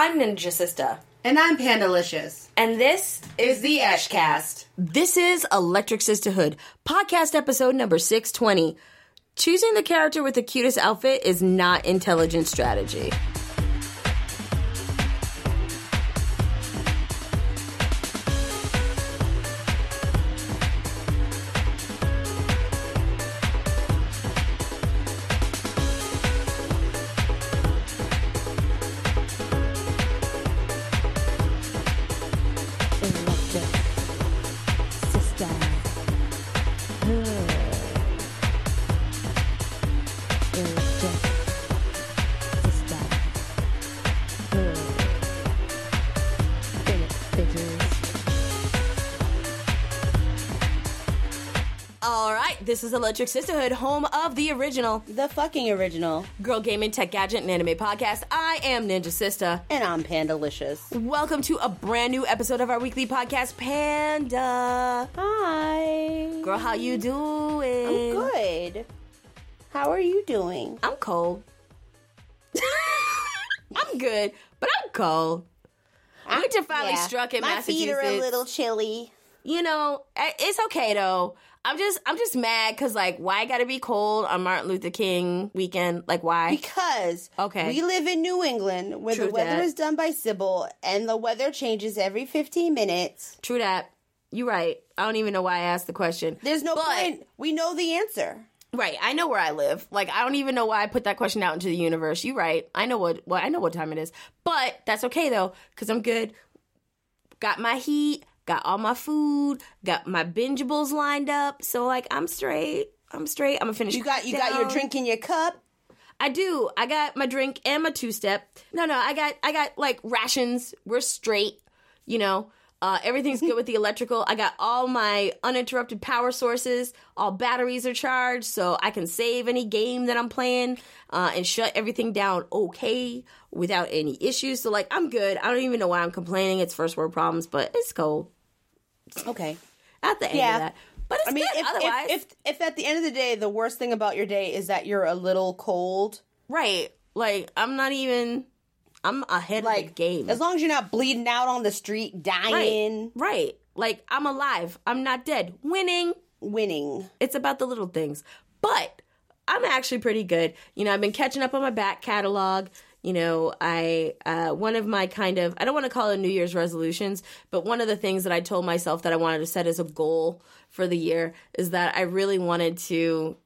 I'm Ninja Sister. And I'm Pandalicious. And this is the Eshcast. This is Electric Sisterhood, podcast episode number 620. Choosing the character with the cutest outfit is not intelligent strategy. Electric Sisterhood, home of the original, the fucking original girl gaming, tech gadget, and anime podcast. I am Ninja Sister, and I'm Pandalicious. Welcome to a brand new episode of our weekly podcast, Panda. Hi, girl. How you doing? I'm good. How are you doing? I'm cold. I'm good, but I'm cold. Winter finally yeah. struck in My Massachusetts. My feet are a little chilly. You know, eh, it's okay though. I'm just I'm just mad because like why gotta be cold on Martin Luther King weekend? Like why? Because okay, we live in New England where True the weather that. is done by Sybil and the weather changes every 15 minutes. True that. You're right. I don't even know why I asked the question. There's no but, point. We know the answer. Right. I know where I live. Like I don't even know why I put that question out into the universe. You're right. I know what well, I know what time it is. But that's okay though, because I'm good. Got my heat got all my food, got my bingeables lined up. So like I'm straight. I'm straight. I'm gonna finish. You got you down. got your drink in your cup. I do. I got my drink and my two step. No, no, I got I got like rations. We're straight. You know, uh, everything's good with the electrical. I got all my uninterrupted power sources. All batteries are charged, so I can save any game that I'm playing uh, and shut everything down okay without any issues. So like I'm good. I don't even know why I'm complaining. It's first world problems, but it's cold. Okay. At the end yeah. of that. But I mean, if, if, if, if at the end of the day the worst thing about your day is that you're a little cold, right? Like I'm not even. I'm ahead like, of the game. As long as you're not bleeding out on the street, dying. Right. right. Like I'm alive. I'm not dead. Winning. Winning. It's about the little things. But I'm actually pretty good. You know, I've been catching up on my back catalog you know, I uh, one of my kind of I don't want to call it New Year's resolutions, but one of the things that I told myself that I wanted to set as a goal for the year is that I really wanted to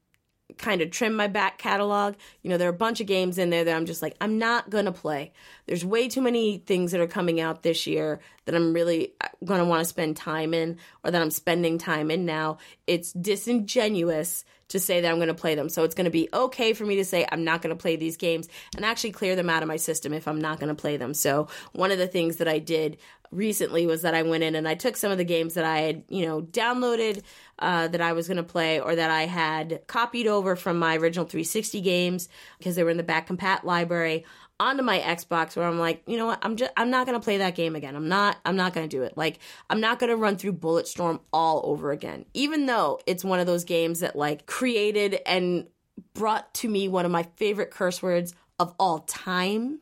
kind of trim my back catalog. You know, there are a bunch of games in there that I'm just like, I'm not going to play. There's way too many things that are coming out this year that I'm really uh, going to want to spend time in or that I'm spending time in now. It's disingenuous to say that I'm going to play them. So it's going to be okay for me to say I'm not going to play these games and actually clear them out of my system if I'm not going to play them. So one of the things that I did recently was that I went in and I took some of the games that I had, you know, downloaded uh, that I was going to play or that I had copied over from my original 360 games because they were in the back compat library onto my Xbox where I'm like, you know what, I'm just I'm not gonna play that game again. I'm not I'm not gonna do it. Like I'm not gonna run through Bulletstorm all over again. Even though it's one of those games that like created and brought to me one of my favorite curse words of all time.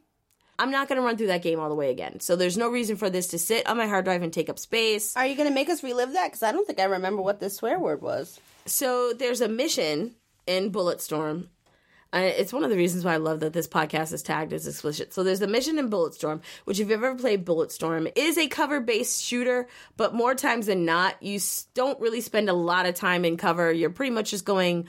I'm not going to run through that game all the way again. So there's no reason for this to sit on my hard drive and take up space. Are you going to make us relive that? Because I don't think I remember what this swear word was. So there's a mission in Bulletstorm it's one of the reasons why I love that this podcast is tagged as explicit. So there's the mission in Bulletstorm, which if you've ever played Bulletstorm, is a cover-based shooter, but more times than not, you don't really spend a lot of time in cover. You're pretty much just going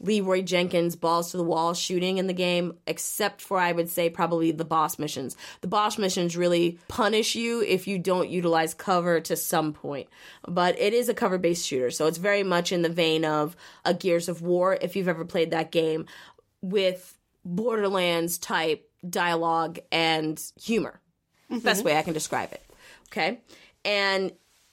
Leroy Jenkins balls to the wall shooting in the game, except for I would say probably the boss missions. The boss missions really punish you if you don't utilize cover to some point. But it is a cover based shooter, so it's very much in the vein of a Gears of War if you've ever played that game with Borderlands type dialogue and humor. Mm-hmm. Best way I can describe it. Okay. And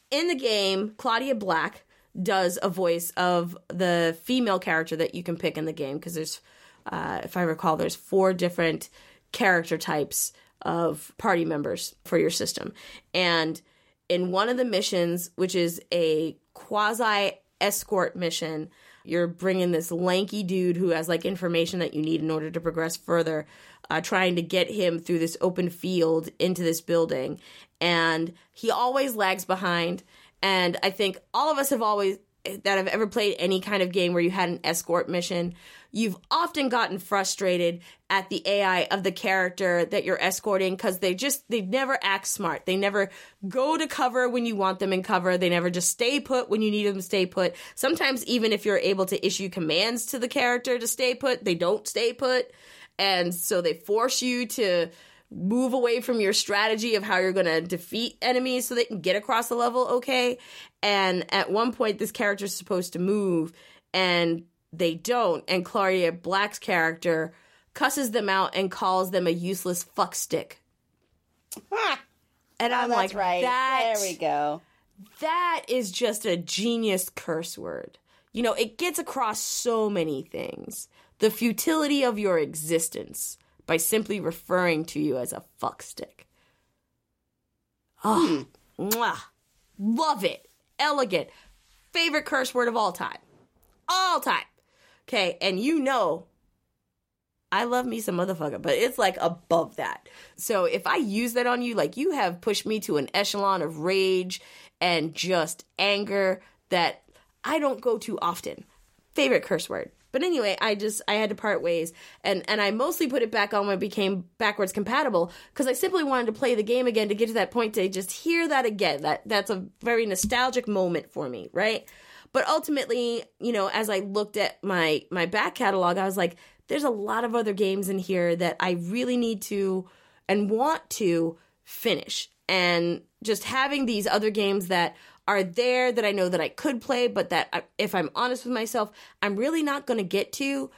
in the game, Claudia Black does a voice of the female character that you can pick in the game because there's, uh, if I recall, there's four different character types of party members for your system. And in one of the missions, which is a quasi escort mission, you're bringing this lanky dude who has like information that you need in order to progress further uh, trying to get him through this open field into this building. And he always lags behind. And I think all of us have always, that have ever played any kind of game where you had an escort mission, you've often gotten frustrated at the AI of the character that you're escorting because they just, they never act smart. They never go to cover when you want them in cover. They never just stay put when you need them to stay put. Sometimes, even if you're able to issue commands to the character to stay put, they don't stay put. And so they force you to move away from your strategy of how you're going to defeat enemies so they can get across the level okay. And at one point, this character is supposed to move and they don't. And Claudia Black's character cusses them out and calls them a useless fuckstick. and I'm oh, like, right. That, there we go. That is just a genius curse word. You know, it gets across so many things. The futility of your existence by simply referring to you as a fuckstick. Oh, hmm. mwah. love it. Elegant. Favorite curse word of all time. All time. Okay, and you know I love me some motherfucker, but it's like above that. So if I use that on you, like you have pushed me to an echelon of rage and just anger that I don't go to often. Favorite curse word. But anyway, I just I had to part ways, and and I mostly put it back on when it became backwards compatible because I simply wanted to play the game again to get to that point to just hear that again. That that's a very nostalgic moment for me, right? But ultimately, you know, as I looked at my my back catalog, I was like, there's a lot of other games in here that I really need to and want to finish. And just having these other games that are there that I know that I could play, but that I, if I'm honest with myself, I'm really not going to get to.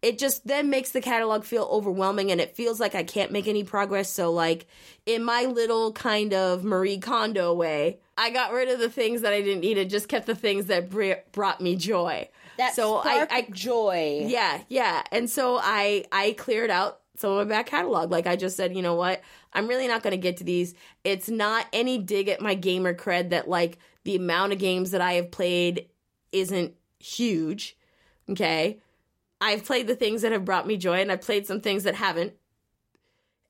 It just then makes the catalog feel overwhelming and it feels like I can't make any progress. So, like, in my little kind of Marie Kondo way, I got rid of the things that I didn't need and just kept the things that br- brought me joy. That so I, I joy. Yeah, yeah. And so I I cleared out some of my back catalog. Like I just said, you know what? I'm really not going to get to these. It's not any dig at my gamer cred that like the amount of games that I have played isn't huge. Okay. I've played the things that have brought me joy and I've played some things that haven't.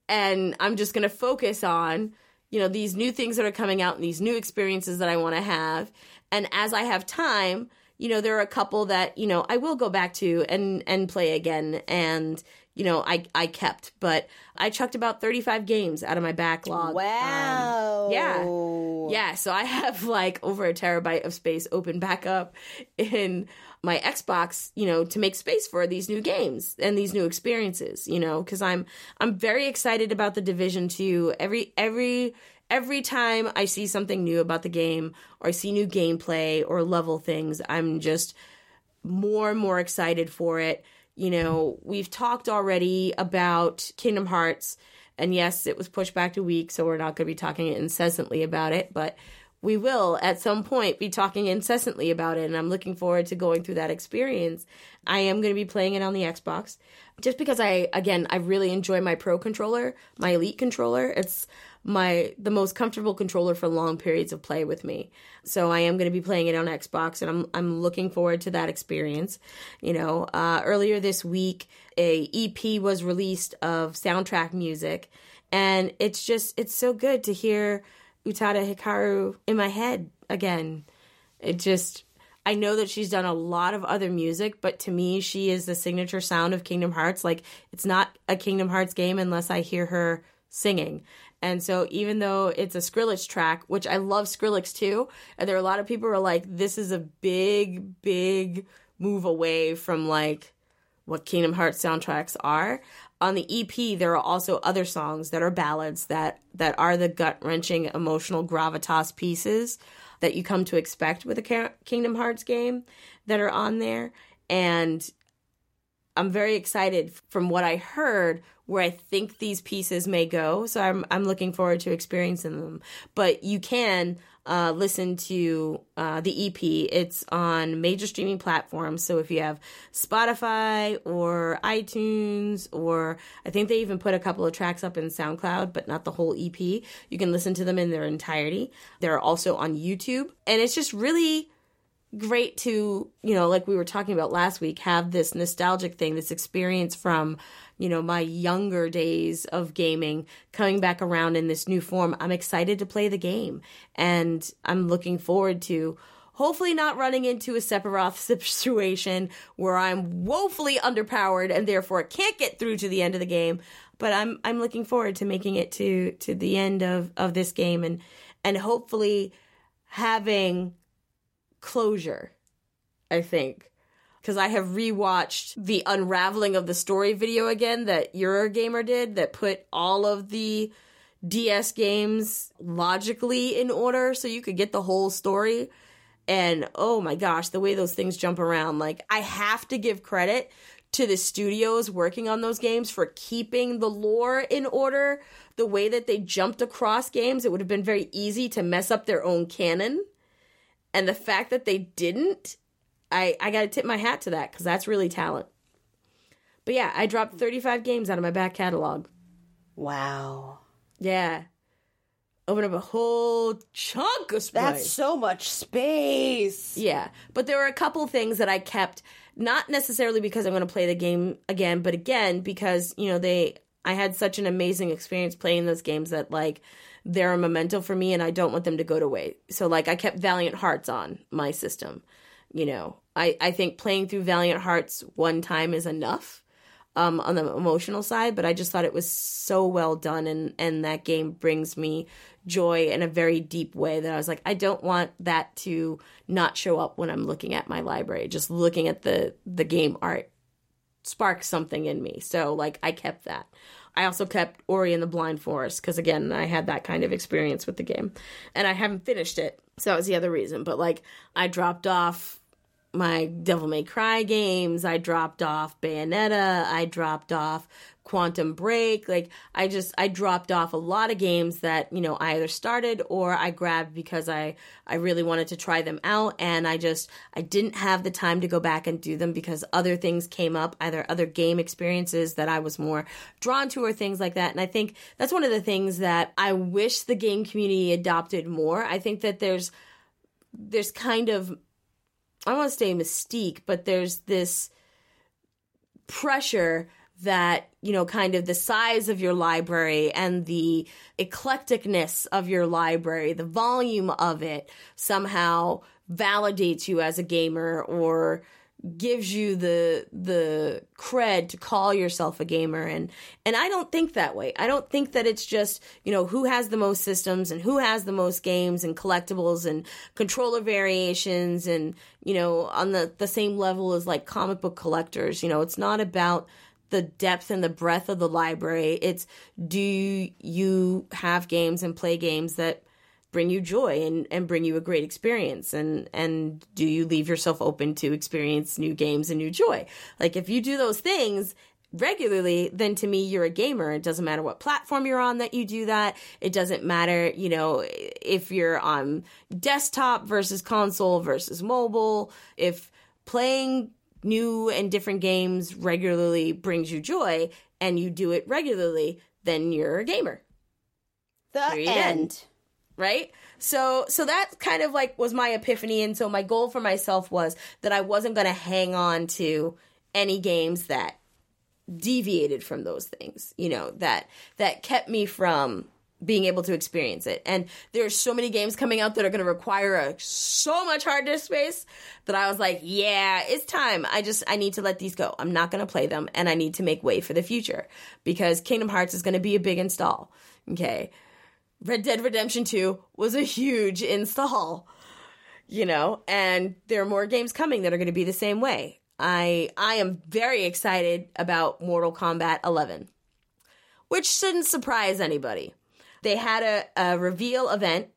And I'm just going to focus on, you know, these new things that are coming out and these new experiences that I want to have. And as I have time, you know, there are a couple that, you know, I will go back to and and play again and you know, I I kept, but I chucked about 35 games out of my backlog. Wow. Um, yeah. Yeah, so I have like over a terabyte of space open back up in my Xbox, you know, to make space for these new games and these new experiences, you know, cuz I'm I'm very excited about the Division 2. Every every every time I see something new about the game or I see new gameplay or level things, I'm just more and more excited for it you know, we've talked already about Kingdom Hearts, and yes, it was pushed back to week, so we're not going to be talking incessantly about it, but we will at some point be talking incessantly about it, and I'm looking forward to going through that experience. I am going to be playing it on the Xbox just because I, again, I really enjoy my Pro controller, my Elite controller. It's my the most comfortable controller for long periods of play with me. So I am going to be playing it on Xbox, and I'm I'm looking forward to that experience. You know, uh, earlier this week, a EP was released of soundtrack music, and it's just it's so good to hear Utada Hikaru in my head again. It just I know that she's done a lot of other music, but to me, she is the signature sound of Kingdom Hearts. Like, it's not a Kingdom Hearts game unless I hear her singing. And so even though it's a Skrillex track, which I love Skrillex too, and there are a lot of people who are like, this is a big, big move away from like what Kingdom Hearts soundtracks are. On the EP, there are also other songs that are ballads that that are the gut wrenching emotional gravitas pieces that you come to expect with a Kingdom Hearts game that are on there. And I'm very excited from what I heard where I think these pieces may go. So I'm I'm looking forward to experiencing them. But you can uh, listen to uh, the EP. It's on major streaming platforms. So if you have Spotify or iTunes, or I think they even put a couple of tracks up in SoundCloud, but not the whole EP, you can listen to them in their entirety. They're also on YouTube, and it's just really great to, you know, like we were talking about last week, have this nostalgic thing, this experience from, you know, my younger days of gaming coming back around in this new form. I'm excited to play the game and I'm looking forward to hopefully not running into a Sephiroth situation where I'm woefully underpowered and therefore can't get through to the end of the game. But I'm I'm looking forward to making it to to the end of of this game and and hopefully having closure. I think because I have rewatched the unraveling of the story video again that Eurogamer did that put all of the DS games logically in order so you could get the whole story. And oh my gosh, the way those things jump around. Like, I have to give credit to the studios working on those games for keeping the lore in order. The way that they jumped across games, it would have been very easy to mess up their own canon. And the fact that they didn't, I, I got to tip my hat to that because that's really talent. But yeah, I dropped 35 games out of my back catalog. Wow. Yeah open up a whole chunk of space. That's so much space. Yeah. But there were a couple things that I kept, not necessarily because I'm going to play the game again, but again, because, you know, they, I had such an amazing experience playing those games that, like, they're a memento for me and I don't want them to go to waste. So, like, I kept Valiant Hearts on my system. You know, I, I think playing through Valiant Hearts one time is enough um, on the emotional side, but I just thought it was so well done, and and that game brings me joy in a very deep way that I was like, I don't want that to not show up when I'm looking at my library. Just looking at the the game art sparks something in me. So like I kept that. I also kept Ori and the Blind Forest because again, I had that kind of experience with the game, and I haven't finished it. So that was the other reason. But like I dropped off my Devil May Cry games. I dropped off Bayonetta. I dropped off Quantum Break. Like I just I dropped off a lot of games that, you know, I either started or I grabbed because I I really wanted to try them out and I just I didn't have the time to go back and do them because other things came up, either other game experiences that I was more drawn to or things like that. And I think that's one of the things that I wish the game community adopted more. I think that there's there's kind of I want to say mystique, but there's this pressure that, you know, kind of the size of your library and the eclecticness of your library, the volume of it somehow validates you as a gamer or gives you the the cred to call yourself a gamer and and I don't think that way. I don't think that it's just, you know, who has the most systems and who has the most games and collectibles and controller variations and, you know, on the the same level as like comic book collectors, you know, it's not about the depth and the breadth of the library. It's do you have games and play games that bring you joy and, and bring you a great experience. And and do you leave yourself open to experience new games and new joy? Like if you do those things regularly then to me you're a gamer. It doesn't matter what platform you're on that you do that. It doesn't matter you know if you're on desktop versus console versus mobile. If playing new and different games regularly brings you joy and you do it regularly then you're a gamer. The end right? So so that kind of like was my epiphany and so my goal for myself was that I wasn't going to hang on to any games that deviated from those things, you know, that that kept me from being able to experience it. And there's so many games coming out that are going to require a, so much hard disk space that I was like, yeah, it's time. I just I need to let these go. I'm not going to play them and I need to make way for the future because Kingdom Hearts is going to be a big install. Okay. Red Dead Redemption 2 was a huge install, you know, and there are more games coming that are going to be the same way. I I am very excited about Mortal Kombat 11, which shouldn't surprise anybody. They had a, a reveal event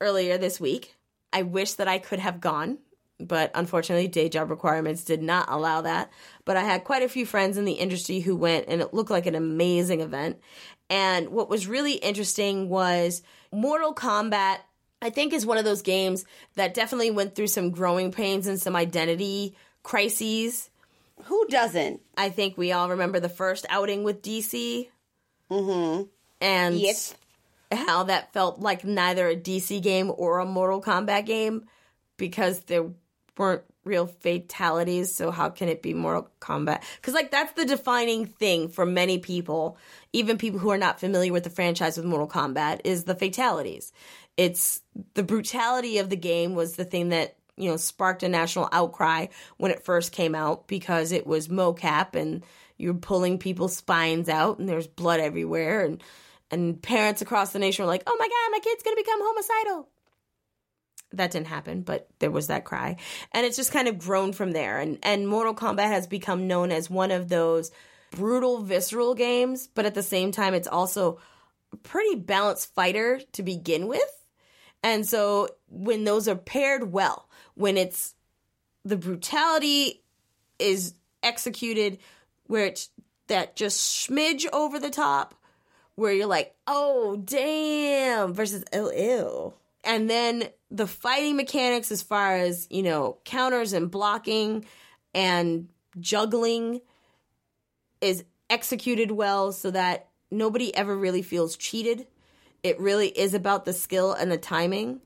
earlier this week. I wish that I could have gone, but unfortunately, day job requirements did not allow that. But I had quite a few friends in the industry who went, and it looked like an amazing event. And what was really interesting was Mortal Kombat, I think, is one of those games that definitely went through some growing pains and some identity crises. Who doesn't? I think we all remember the first outing with DC. Mm-hmm. And yes. how that felt like neither a DC game or a Mortal Kombat game because there weren't real fatalities, so how can it be Mortal Kombat? Because like that's the defining thing for many people, even people who are not familiar with the franchise with Mortal Kombat, is the fatalities. It's the brutality of the game was the thing that you know sparked a national outcry when it first came out because it was mocap and you're pulling people's spines out and there's blood everywhere and and parents across the nation were like, "Oh my god, my kid's to become homicidal." That didn't happen, but there was that cry. And it's just kind of grown from there. And and Mortal Kombat has become known as one of those brutal visceral games, but at the same time it's also a pretty balanced fighter to begin with. And so when those are paired well, when it's the brutality is executed where it's that just smidge over the top, where you're like, oh, damn, versus, oh, ew. And then the fighting mechanics, as far as, you know, counters and blocking and juggling, is executed well so that nobody ever really feels cheated. It really is about the skill and the timing.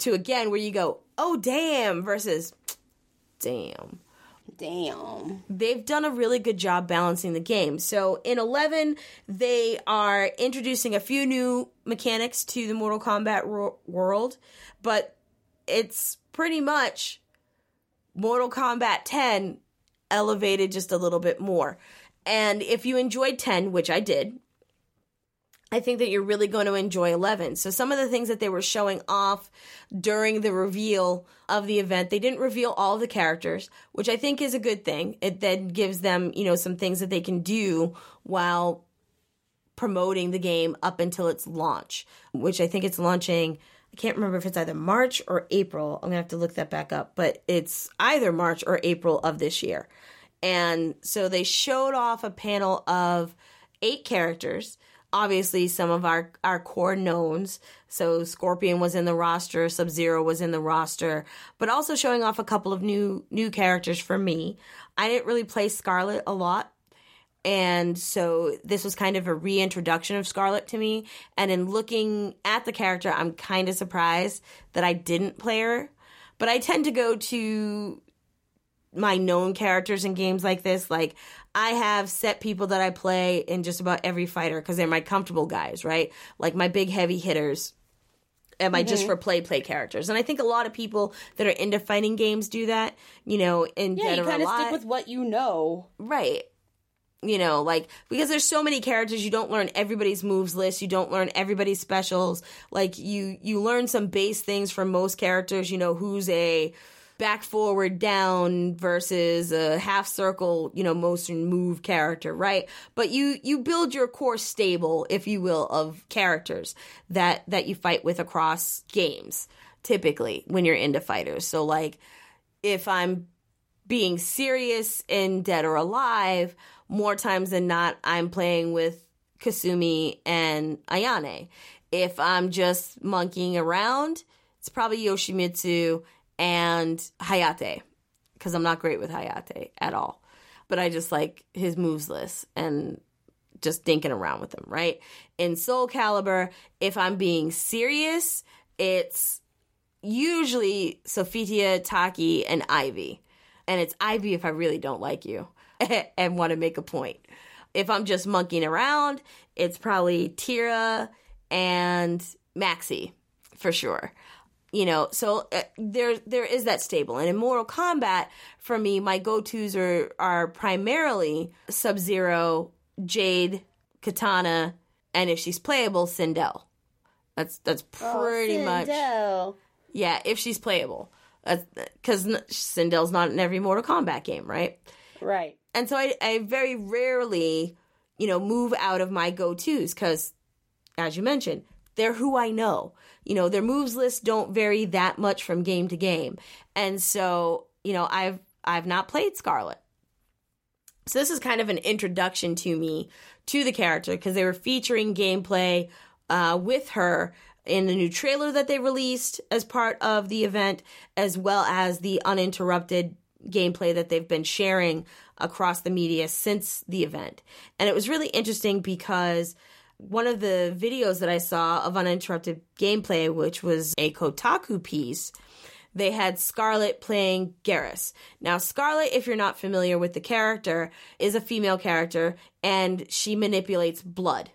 To again, where you go, oh, damn, versus, damn. Damn. They've done a really good job balancing the game. So in 11, they are introducing a few new mechanics to the Mortal Kombat ro- world, but it's pretty much Mortal Kombat 10 elevated just a little bit more. And if you enjoyed 10, which I did, I think that you're really going to enjoy 11. So some of the things that they were showing off during the reveal of the event, they didn't reveal all the characters, which I think is a good thing. It then gives them, you know, some things that they can do while promoting the game up until its launch, which I think it's launching I can't remember if it's either March or April. I'm going to have to look that back up, but it's either March or April of this year. And so they showed off a panel of eight characters obviously some of our our core knowns. So Scorpion was in the roster, Sub Zero was in the roster, but also showing off a couple of new new characters for me. I didn't really play Scarlet a lot. And so this was kind of a reintroduction of Scarlet to me. And in looking at the character, I'm kind of surprised that I didn't play her. But I tend to go to my known characters in games like this. Like I have set people that I play in just about every fighter because they're my comfortable guys, right? Like my big heavy hitters. Am I mm-hmm. just for play play characters? And I think a lot of people that are into fighting games do that. You know, in yeah, you kind of stick with what you know, right? You know, like because there's so many characters, you don't learn everybody's moves list, you don't learn everybody's specials. Like you, you learn some base things from most characters. You know, who's a back forward down versus a half circle you know motion move character right? But you you build your core stable if you will of characters that that you fight with across games typically when you're into fighters. So like if i'm being serious in dead or alive more times than not i'm playing with kasumi and ayane. If i'm just monkeying around it's probably yoshimitsu and Hayate because I'm not great with Hayate at all. But I just like his moves list and just dinking around with him, right? In Soul Calibur, if I'm being serious, it's usually Sophitia, Taki, and Ivy. And it's Ivy if I really don't like you and want to make a point. If I'm just monkeying around, it's probably Tira and Maxi for sure you know so uh, there there is that stable. And in mortal kombat for me my go-to's are are primarily sub-zero jade katana and if she's playable sindel. That's that's oh, pretty oh, much yeah if she's playable. Because sindel's not in every mortal kombat game right? Right. And so I, I very rarely you know move out of my go-to's because as you mentioned they're who i know you know, their moves lists don't vary that much from game to game. And so, you know, I've I've not played Scarlet. So this is kind of an introduction to me to the character because they were featuring gameplay uh, with her in the new trailer that they released as part of the event, as well as the uninterrupted gameplay that they've been sharing across the media since the event. And it was really interesting because one of the videos that I saw of uninterrupted gameplay, which was a Kotaku piece, they had Scarlet playing Geras. Now, Scarlet, if you're not familiar with the character, is a female character and she manipulates blood.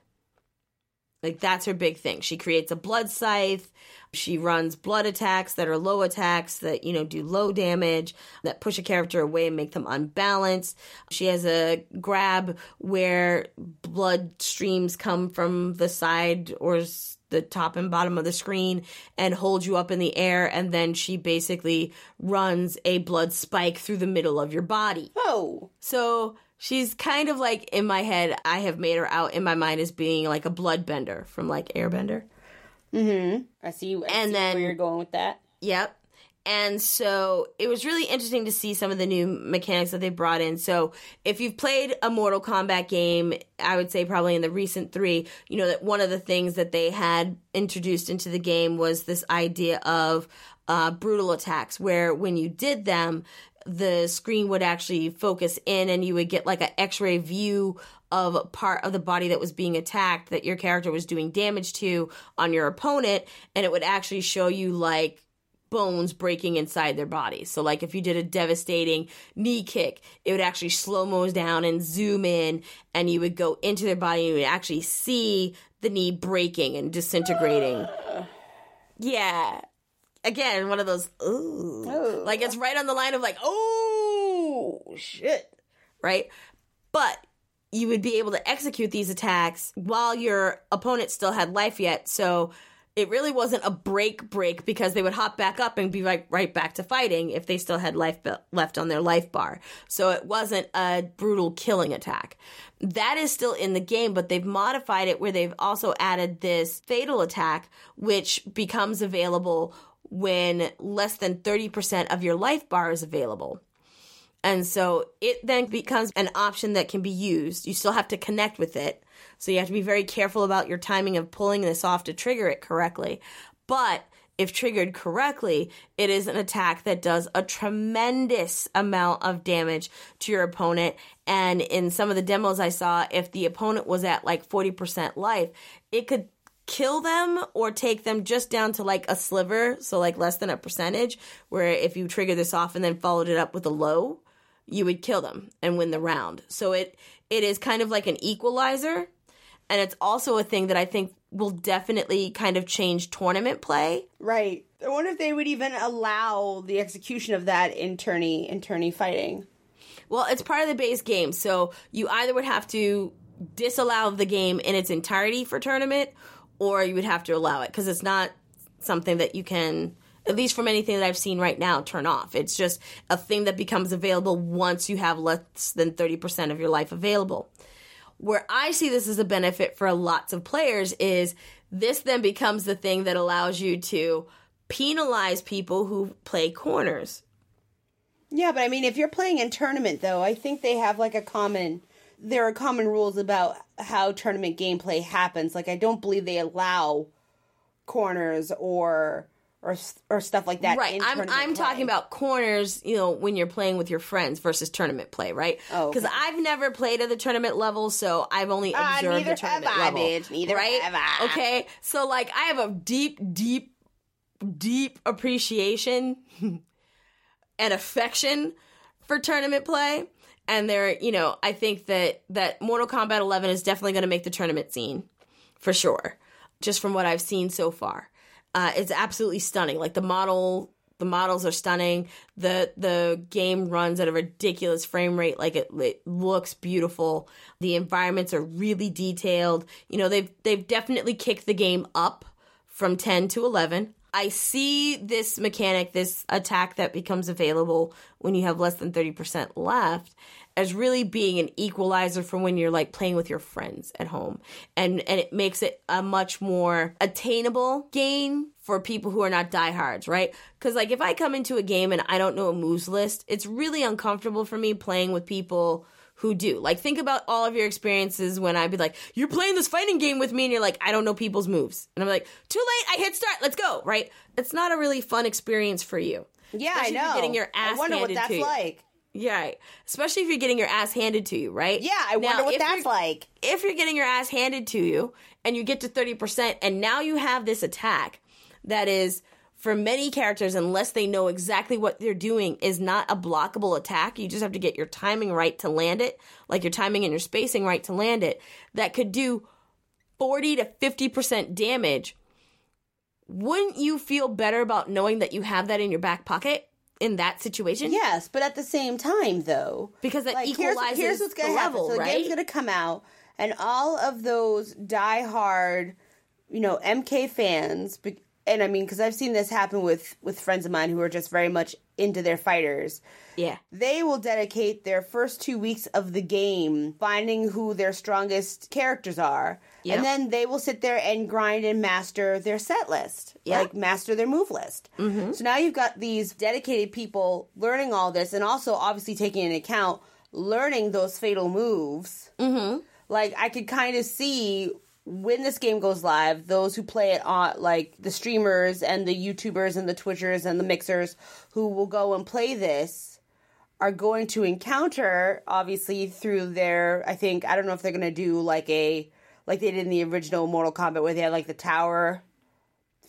Like that's her big thing. She creates a blood scythe. She runs blood attacks that are low attacks that, you know, do low damage, that push a character away and make them unbalanced. She has a grab where blood streams come from the side or the top and bottom of the screen and hold you up in the air. And then she basically runs a blood spike through the middle of your body. Oh. So she's kind of like in my head, I have made her out in my mind as being like a bloodbender from like Airbender. Mm-hmm. I see. I and see then where you're going with that. Yep. And so it was really interesting to see some of the new mechanics that they brought in. So if you've played a Mortal Kombat game, I would say probably in the recent three, you know, that one of the things that they had introduced into the game was this idea of uh, brutal attacks, where when you did them, the screen would actually focus in and you would get like an x-ray view of part of the body that was being attacked that your character was doing damage to on your opponent and it would actually show you like bones breaking inside their body. So like if you did a devastating knee kick, it would actually slow mo down and zoom in and you would go into their body and you would actually see the knee breaking and disintegrating. yeah again one of those ooh, oh. like it's right on the line of like oh shit right but you would be able to execute these attacks while your opponent still had life yet so it really wasn't a break break because they would hop back up and be right right back to fighting if they still had life left on their life bar. So it wasn't a brutal killing attack. That is still in the game, but they've modified it where they've also added this fatal attack, which becomes available when less than 30% of your life bar is available. And so it then becomes an option that can be used. You still have to connect with it. So you have to be very careful about your timing of pulling this off to trigger it correctly. But if triggered correctly, it is an attack that does a tremendous amount of damage to your opponent. And in some of the demos I saw, if the opponent was at like 40% life, it could kill them or take them just down to like a sliver, so like less than a percentage, where if you trigger this off and then followed it up with a low, you would kill them and win the round. So it it is kind of like an equalizer and it's also a thing that I think will definitely kind of change tournament play. Right. I wonder if they would even allow the execution of that in tourney in tourney fighting. Well, it's part of the base game, so you either would have to disallow the game in its entirety for tournament or you would have to allow it because it's not something that you can at least from anything that I've seen right now, turn off. It's just a thing that becomes available once you have less than 30% of your life available. Where I see this as a benefit for lots of players is this then becomes the thing that allows you to penalize people who play corners. Yeah, but I mean, if you're playing in tournament, though, I think they have like a common there are common rules about how tournament gameplay happens. Like I don't believe they allow corners or or or stuff like that. Right. I'm I'm play. talking about corners. You know, when you're playing with your friends versus tournament play, right? Oh, because okay. I've never played at the tournament level, so I've only uh, observed the tournament level. Bitch. Neither right? Okay. So like, I have a deep, deep, deep appreciation and affection for tournament play and they're you know i think that that mortal kombat 11 is definitely going to make the tournament scene for sure just from what i've seen so far. Uh, it's absolutely stunning. Like the model the models are stunning. The the game runs at a ridiculous frame rate. Like it, it looks beautiful. The environments are really detailed. You know they've they've definitely kicked the game up from 10 to 11 I see this mechanic, this attack that becomes available when you have less than 30% left as really being an equalizer for when you're like playing with your friends at home. And and it makes it a much more attainable game for people who are not diehards, right? Cuz like if I come into a game and I don't know a moves list, it's really uncomfortable for me playing with people who do. Like, think about all of your experiences when I'd be like, you're playing this fighting game with me, and you're like, I don't know people's moves. And I'm like, too late, I hit start, let's go, right? It's not a really fun experience for you. Yeah, Especially I know. getting your ass I wonder what that's like. Yeah, especially if you're getting your ass handed to you, right? Yeah, I now, wonder what that's like. If you're getting your ass handed to you and you get to 30% and now you have this attack that is for many characters, unless they know exactly what they're doing, is not a blockable attack. You just have to get your timing right to land it, like your timing and your spacing right to land it. That could do 40 to 50% damage. Wouldn't you feel better about knowing that you have that in your back pocket? In that situation. Yes, but at the same time, though, because that like, equalizes here's, here's what's going to happen. Level, so the right? game's going to come out, and all of those die-hard, you know, MK fans, and I mean, because I've seen this happen with with friends of mine who are just very much into their fighters. Yeah, they will dedicate their first two weeks of the game finding who their strongest characters are. And then they will sit there and grind and master their set list, like master their move list. Mm-hmm. So now you've got these dedicated people learning all this and also obviously taking into account learning those fatal moves. Mm-hmm. Like I could kind of see when this game goes live, those who play it on like the streamers and the YouTubers and the Twitchers and the mixers who will go and play this are going to encounter obviously through their I think I don't know if they're going to do like a like they did in the original Mortal Kombat where they had like the tower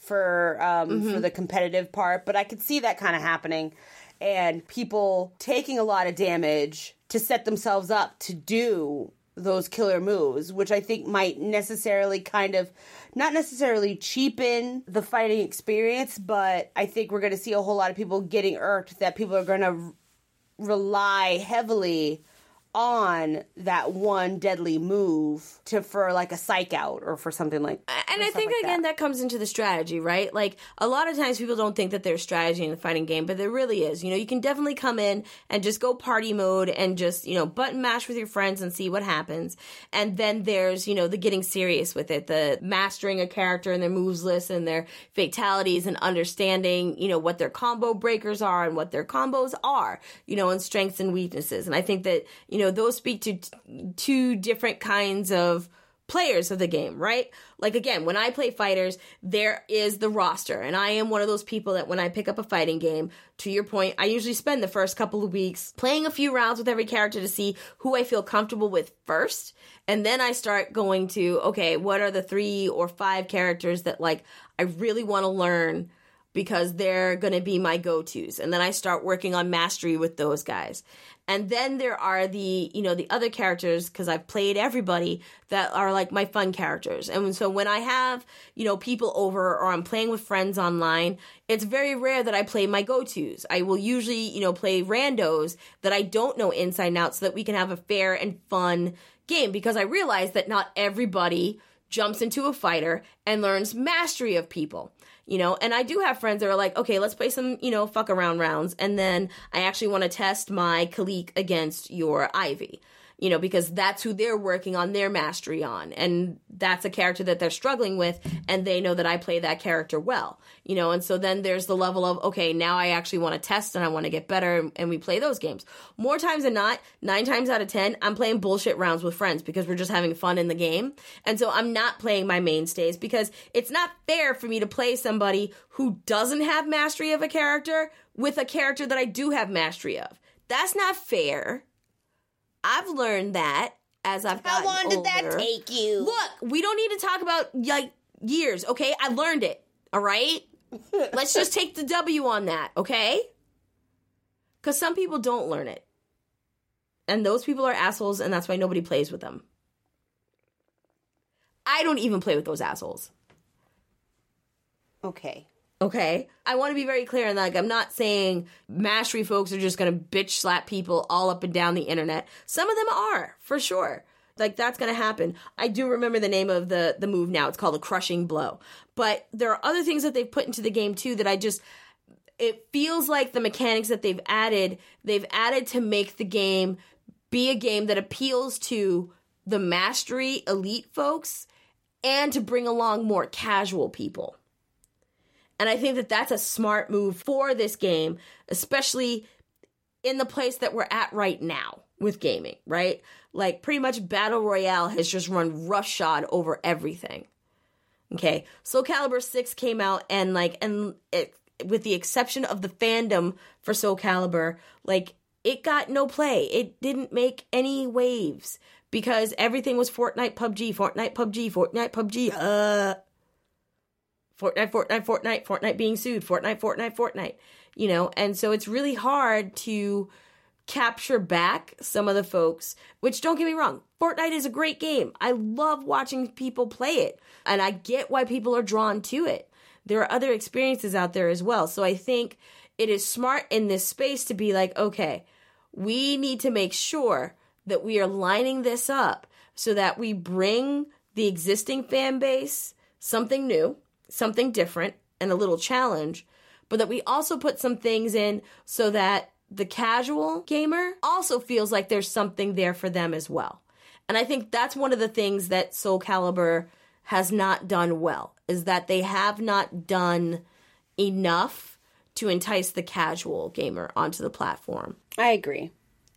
for um mm-hmm. for the competitive part, but I could see that kind of happening and people taking a lot of damage to set themselves up to do those killer moves, which I think might necessarily kind of not necessarily cheapen the fighting experience, but I think we're going to see a whole lot of people getting irked that people are going to rely heavily on that one deadly move to for like a psych out or for something like and i think like again that. that. comes into the strategy right like a lot of times people don't think that there's strategy in the fighting game but there really is you know you can definitely come in and just go party mode and just you know button mash with your friends and see what happens and then there's you know the getting serious with it the mastering a character and their moves list and their fatalities and understanding you know what their combo breakers are and what their combos are you know and strengths and weaknesses and i think that you know know, those speak to t- two different kinds of players of the game, right? Like again, when I play fighters, there is the roster, and I am one of those people that when I pick up a fighting game, to your point, I usually spend the first couple of weeks playing a few rounds with every character to see who I feel comfortable with first, and then I start going to, okay, what are the 3 or 5 characters that like I really want to learn because they're going to be my go-tos and then I start working on mastery with those guys. And then there are the, you know, the other characters because I've played everybody that are like my fun characters. And so when I have, you know, people over or I'm playing with friends online, it's very rare that I play my go-tos. I will usually, you know, play randos that I don't know inside and out so that we can have a fair and fun game because I realize that not everybody jumps into a fighter and learns mastery of people you know? And i do have friends that are like okay let's play some you know fuck around rounds. And then i actually want to test my Kilik against your ivy you know, because that's who they're working on their mastery on. And that's a character that they're struggling with, and they know that I play that character well, you know, and so then there's the level of, okay, now I actually want to test and I want to get better, and we play those games. More times than not, nine times out of ten, I'm playing bullshit rounds with friends because we're just having fun in the game. And so I'm not playing my mainstays because it's not fair for me to play somebody who doesn't have mastery of a character with a character that I do have mastery of. That's not fair I've learned that as I've gotten How long did older. that take you? Look, we don't need to talk about like years, okay? I learned it. All right? Let's just take the W on that, okay? Cuz some people don't learn it. And those people are assholes and that's why nobody plays with them. I don't even play with those assholes. Okay. Okay. I want to be very clear on that. Like, I'm not saying mastery folks are just going to bitch slap people all up and down the internet. Some of them are, for sure. Like that's going to happen. I do remember the name of the the move now. It's called a crushing blow. But there are other things that they've put into the game too that I just it feels like the mechanics that they've added, they've added to make the game be a game that appeals to the mastery elite folks and to bring along more casual people. And I think that that's a smart move for this game, especially in the place that we're at right now with gaming, right? Like pretty much Battle Royale has just run roughshod over everything. Okay. Soul Calibur 6 came out and like and it, with the exception of the fandom for Soul Calibur, like it got no play. It didn't make any waves because everything was Fortnite PUBG, Fortnite PUBG, Fortnite PUBG. Uh Fortnite, Fortnite, Fortnite, Fortnite being sued, Fortnite, Fortnite, Fortnite. You know, and so it's really hard to capture back some of the folks, which don't get me wrong, Fortnite is a great game. I love watching people play it, and I get why people are drawn to it. There are other experiences out there as well. So I think it is smart in this space to be like, okay, we need to make sure that we are lining this up so that we bring the existing fan base something new, something different, and a little challenge, but that we also put some things in so that the casual gamer also feels like there's something there for them as well. And I think that's one of the things that Soul Calibur has not done well is that they have not done enough to entice the casual gamer onto the platform. I agree.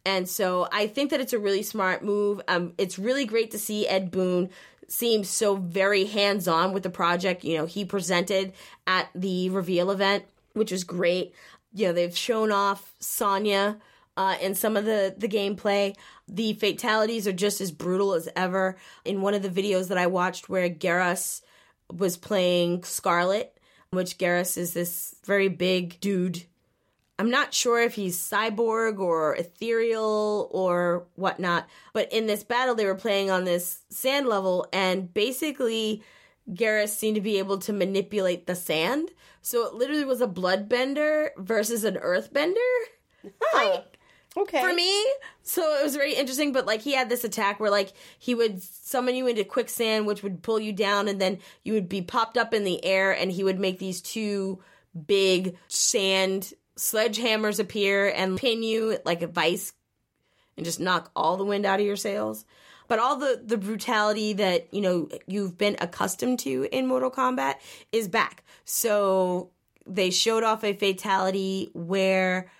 And so I think that it's a really smart move. Um, it's really great to see Ed Boon seem so very hands on with the project. You know, he presented at the reveal event, which was great. You know, they've shown off Sonya uh, in some of the, the gameplay. The fatalities are just as brutal as ever. In one of the videos that I watched where Geras was playing Skarlet, which Geras is this very big dude I'm not sure if he's cyborg or ethereal or whatnot, but in this battle, they were playing on this sand level, and basically, Geras seemed to be able to manipulate the sand. So it literally was a bloodbender versus an earthbender. Huh. okay. For me, so it was very interesting. But like he had this attack where like he would summon you into quicksand, which would pull you down, and then you would be popped up in the air, and he would make these two big sand sledgehammers appear and pin you like a vice and just knock all the wind out of your sails. But all the, the brutality that, you know, you've been accustomed to in Mortal Kombat is back. So they showed off a fatality where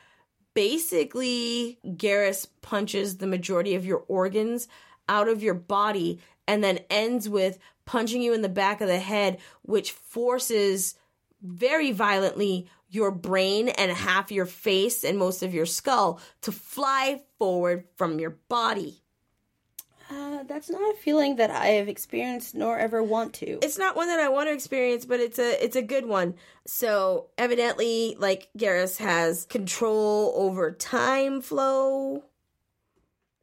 basically Geras punches the majority of your organs out of your body and then ends with punching you in the back of the head, which forces very violently your brain and half your face and most of your skull to fly forward from your body. Uh, that's not a feeling that I have experienced nor ever want to. It's not one that I want to experience, but it's a it's a good one. So evidently, like Geras has control over time flow.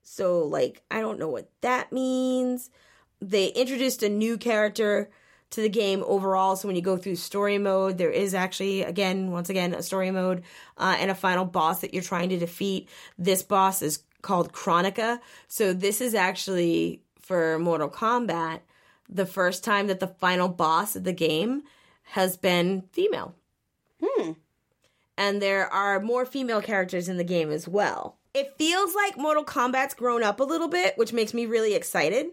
So like I don't know what that means. They introduced a new character to the game overall. So when you go through story mode, there is actually, again, once again, a story mode uh, and a final boss that you're trying to defeat. This boss is called Kronika. So this is actually for Mortal Kombat the first time that the final boss of the game has been female. Hmm. And there are more female characters in the game as well. It feels like Mortal Kombat's grown up a little bit, which makes me really excited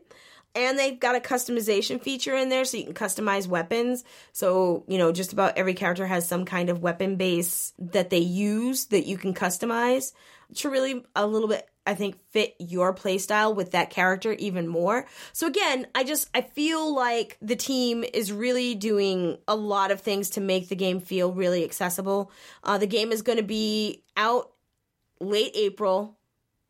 and they've got a customization feature in there so you can customize weapons. So you know just about every character has some kind of weapon base that they use that you can customize to really a little bit i think fit your playstyle with that character even more. So again i just i feel like the team is really doing a lot of things to make the game feel really accessible. Uh, the game is going to be out late april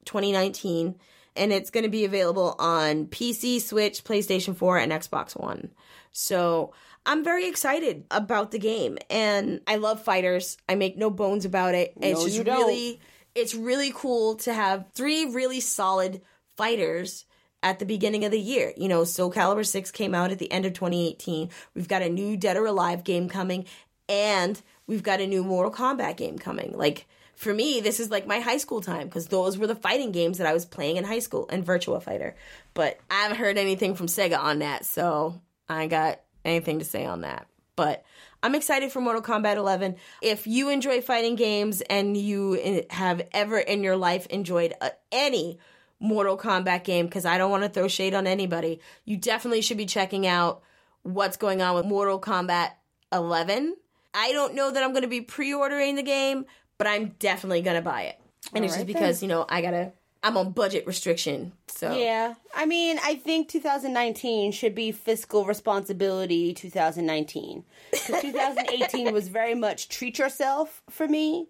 2019 and it's going to be available on PC, Switch, PlayStation 4, and Xbox One. So I'm very excited about the game, and I love fighters. I make no bones about it. No, it's just you don't. really, it's really cool to have three really solid fighters at the beginning of the year. You know, Soul Calibur 6 came out at the end of 2018. We've got a new Dead or Alive game coming, and we've got a new Mortal Kombat game coming. Like, for me, this is like my high school time because those were the fighting games that I was playing in high school and Virtua Fighter. But I haven't heard anything from Sega on that, so I ain't got anything to say on that. But I'm excited for Mortal Kombat 11. If you enjoy fighting games and you have ever in your life enjoyed uh, any Mortal Kombat game, because I don't want to throw shade on anybody, you definitely should be checking out what's going on with Mortal Kombat 11. I don't know that I'm going to be pre ordering the game, but I'm definitely gonna buy it. And it's Alright just because, you know, I gotta I'm on budget restriction. So Yeah. I mean, I think 2019 should be fiscal responsibility 2019. 2018 was very much treat yourself for me,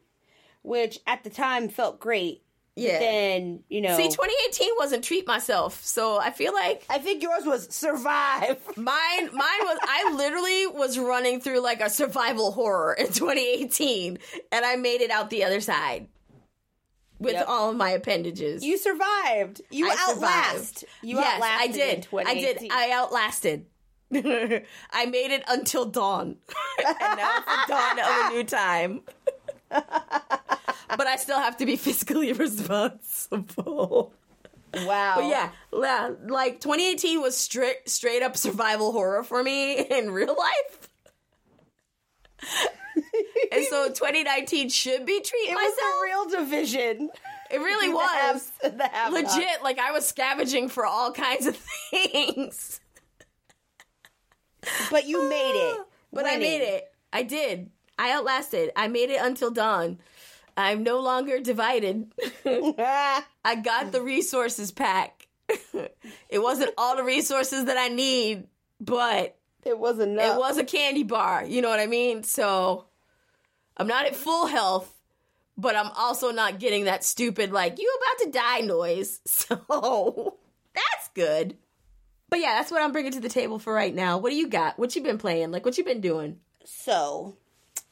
which at the time felt great. Yeah. Then you know. See, 2018 wasn't treat myself, so I feel like I think yours was survive. mine mine was I literally was running through like a survival horror in 2018 and I made it out the other side with Yep. all of my appendages. You survived. You I outlast. survived. You yes, outlasted I in did. I did. I outlasted. I made it until dawn. and now it's the dawn of a new time. But I still have to be fiscally responsible. wow. But yeah, la- like 2018 was straight straight up survival horror for me in real life. and so 2019 should be treat It myself. was a real division. it really The was. haves the have-nots. Legit, like I was scavenging for all kinds of things. But you made it. But I made it. I did. I outlasted. I made it until dawn. I'm no longer divided. I got the resources pack. it wasn't all the resources that I need, but it was enough. it was a candy bar. You know what I mean? So I'm not at full health, but I'm also not getting that stupid like you about to die noise. So that's good. But yeah, that's what I'm bringing to the table for right now. What do you got? What you been playing? Like what you been doing? So,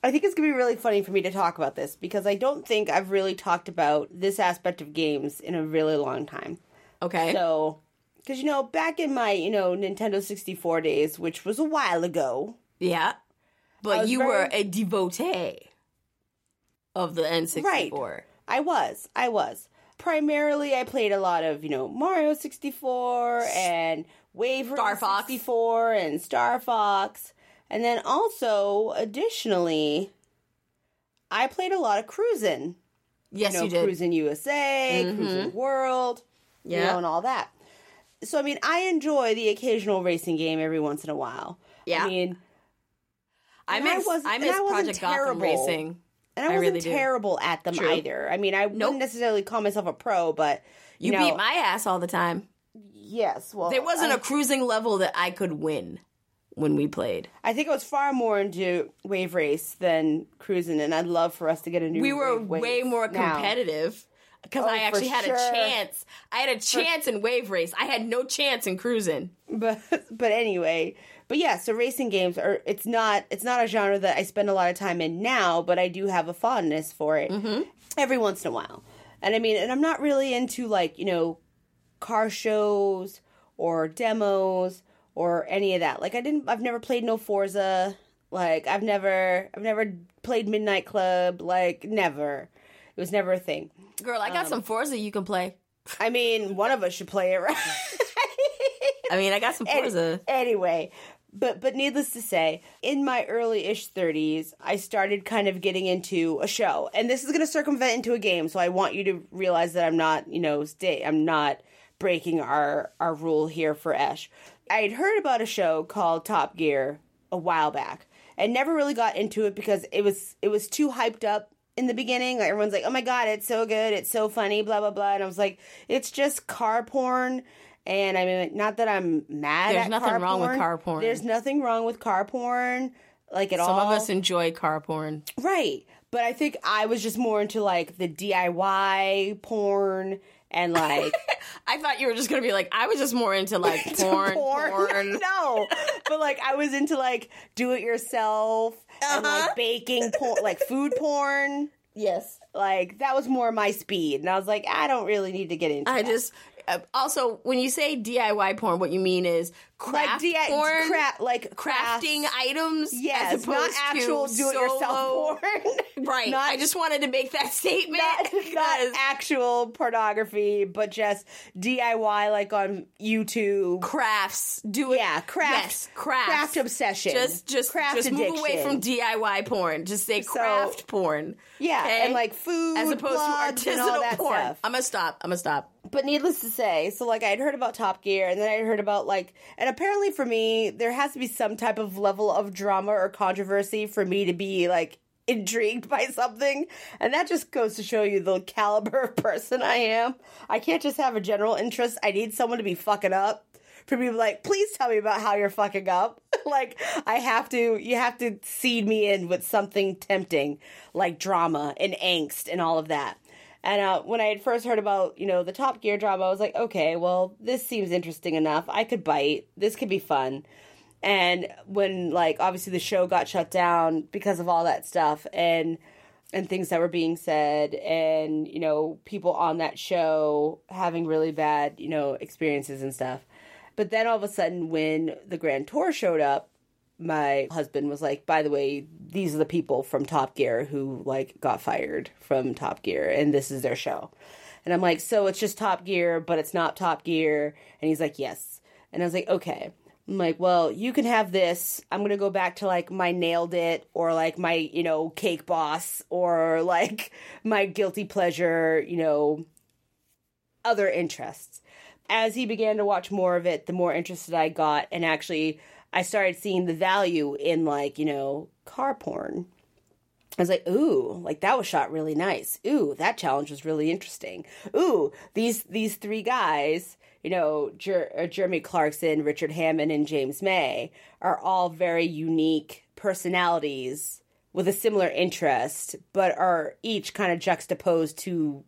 I think it's going to be really funny for me to talk about this because I don't think I've really talked about this aspect of games in a really long time. Okay. So, because, you know, back in my, you know, Nintendo 64 days, which was a while ago, yeah. But you very- were a devotee of the N64. Right. I was. I was. Primarily, I played a lot of, you know, Mario 64 and Wave Star Fox. 64 and Star Fox. And then also, additionally, I played a lot of cruising. Yes, you know, you did. Mm-hmm. Cruisin' USA, Cruisin' World, you Yeah. know, and all that. So, I mean, I enjoy the occasional racing game every once in a while. Yeah. I mean, I and I miss wasn't- I miss I Project Gotham. Racing. and I I wasn't really do. terrible at them True. either. I mean, I Nope. wouldn't necessarily call myself a pro, but You, you, know, beat my ass all the time. yes. Well, There wasn't I, a cruising level that I could win when we played. I think I was far more into Wave Race than cruising, and I'd love for us to get a new. We were way more competitive because Oh, I actually had sure. a chance. I had a chance in wave race. I had no chance in cruising. but but anyway but yeah so racing games are it's not it's not a genre that i spend a lot of time in now but i do have a fondness for it mm-hmm. every once in a while and i mean and i'm not really into like you know car shows or demos or any of that like i didn't i've never played no forza like i've never i've never played midnight club like never it was never a thing Girl, I got Um, some Forza you can play. i mean one of us should play it right I mean, I got some Forza. anyway, but but needless to say, in my early-ish 30s, I started kind of getting into a show, and this is going to circumvent into a game. So I want you to realize that I'm not, you know, stay. I'm not breaking our our rule here for Esh. I had heard about a show called Top Gear a while back, and never really got into it because it was it was too hyped up in the beginning. Like everyone's like, "Oh my god, it's so good, it's so funny," blah blah blah, and I was like, "It's just car porn." And I mean, not that I'm mad. There's nothing wrong with car porn. There's nothing wrong with car porn, like at Some all. Some of us enjoy car porn. right? But I think I was just more into like the DIY porn and like I thought you were just gonna be like, I was just more into like porn, porn. no, but like I was into like do it yourself and Uh-huh. like baking porn, like food porn. Yes. Like that was more my speed, and I was like, I don't really need to get into. I that. just Uh, also when you say DIY porn, what you mean is craft like DI- porn, cra- like crafts. crafting items. Yes, as not actual to do-it-yourself porn. Right. Not- I just wanted to make that statement. not, not actual pornography, but just DIY, like on YouTube. crafts. Do it. Yeah, craft, Yes, crafts. craft obsession. Just, just, craft just move away from DIY porn. Just say craft porn. yeah, okay? and like food, as opposed to artisanal porn. stuff. I'm gonna stop. I'm gonna stop. But needless to say, so like I'd heard about Top Gear, and then I'd heard about like, and apparently for me, there has to be some type of level of drama or controversy for me to be like intrigued by something, and that just goes to show you the caliber of person I am. I can't just have a general interest. I need someone to be fucking up. For me to be like, please tell me about how you're fucking up. like, I have to, you have to seed me in with something tempting, like drama and angst and all of that. And uh, when I had first heard about, you know, the Top Gear drama, I was like, okay, well, this seems interesting enough. I could bite. This could be fun. And when, like, obviously the show got shut down because of all that stuff and and things that were being said and you know people on that show having really bad you know experiences and stuff but then all of a sudden when the grand tour showed up my husband was like by the way these are the people from top gear who like got fired from top gear and this is their show and i'm like so it's just top gear but it's not top gear and he's like yes and i was like okay I'm like, well, you can have this. I'm gonna go back to like my nailed it or like my, you know, cake boss or like my guilty pleasure, you know, other interests. As he began to watch more of it, the more interested I got, and actually, I started seeing the value in like, you know, car porn. I was like, ooh, like that was shot really nice. Ooh, that challenge was really interesting. Ooh, these these three guys you know, Jer- uh, Jeremy Clarkson, Richard Hammond, and James May are all very unique personalities with a similar interest, but are each kind of juxtaposed to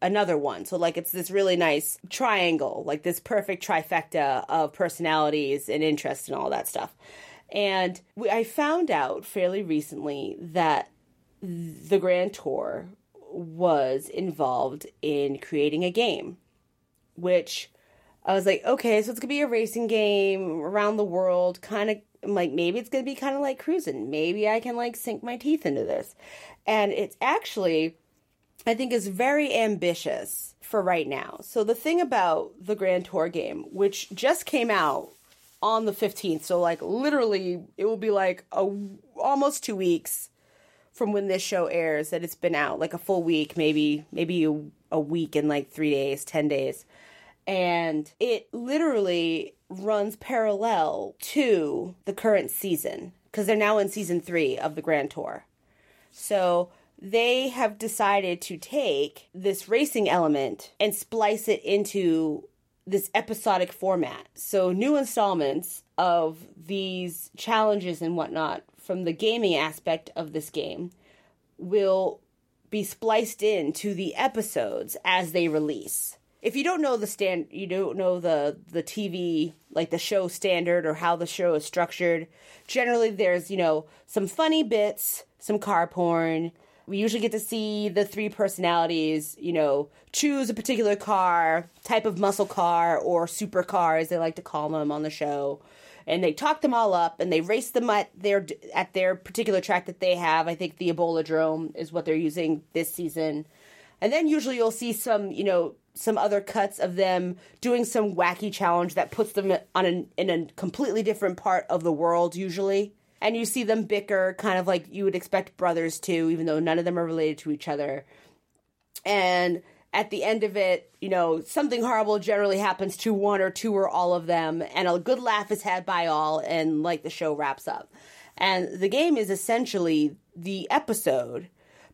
another one. So, like, it's this really nice triangle, like this perfect trifecta of personalities and interests and all that stuff. And we, I found out fairly recently that the Grand Tour was involved in creating a game, which I was like, okay, so it's gonna be a racing game around the world, kind of like maybe it's gonna be kind of like cruising. Maybe I can like sink my teeth into this, and it's actually, I think, is very ambitious for right now. So the thing about the Grand Tour game, which just came out on the 15th, so like literally, it will be like a almost two weeks from when this show airs that it's been out, like a full week, maybe maybe a, a week and like three days, ten days and it literally runs parallel to the current season because they're now in season three of the Grand Tour. So they have decided to take this racing element and splice it into this episodic format. So new installments of these challenges and whatnot from the gaming aspect of this game will be spliced into the episodes as they release if you don't know the stand you don't know the the TV like the show standard or how the show is structured generally there's you know some funny bits some car porn we usually get to see the three personalities you know choose a particular car type of muscle car or super car as they like to call them on the show. And they talk them all up and they race them at their at their particular track that they have. I think the Eboladrome is what they're using this season. And then usually you'll see some you know some other cuts of them doing some wacky challenge that puts them on an, in a completely different part of the world usually and you see them bicker kind of like you would expect brothers to even though none of them are related to each other. And at the end of it you know something horrible generally happens to one or two or all of them and a good laugh is had by all and like the show wraps up. And the game is essentially the episode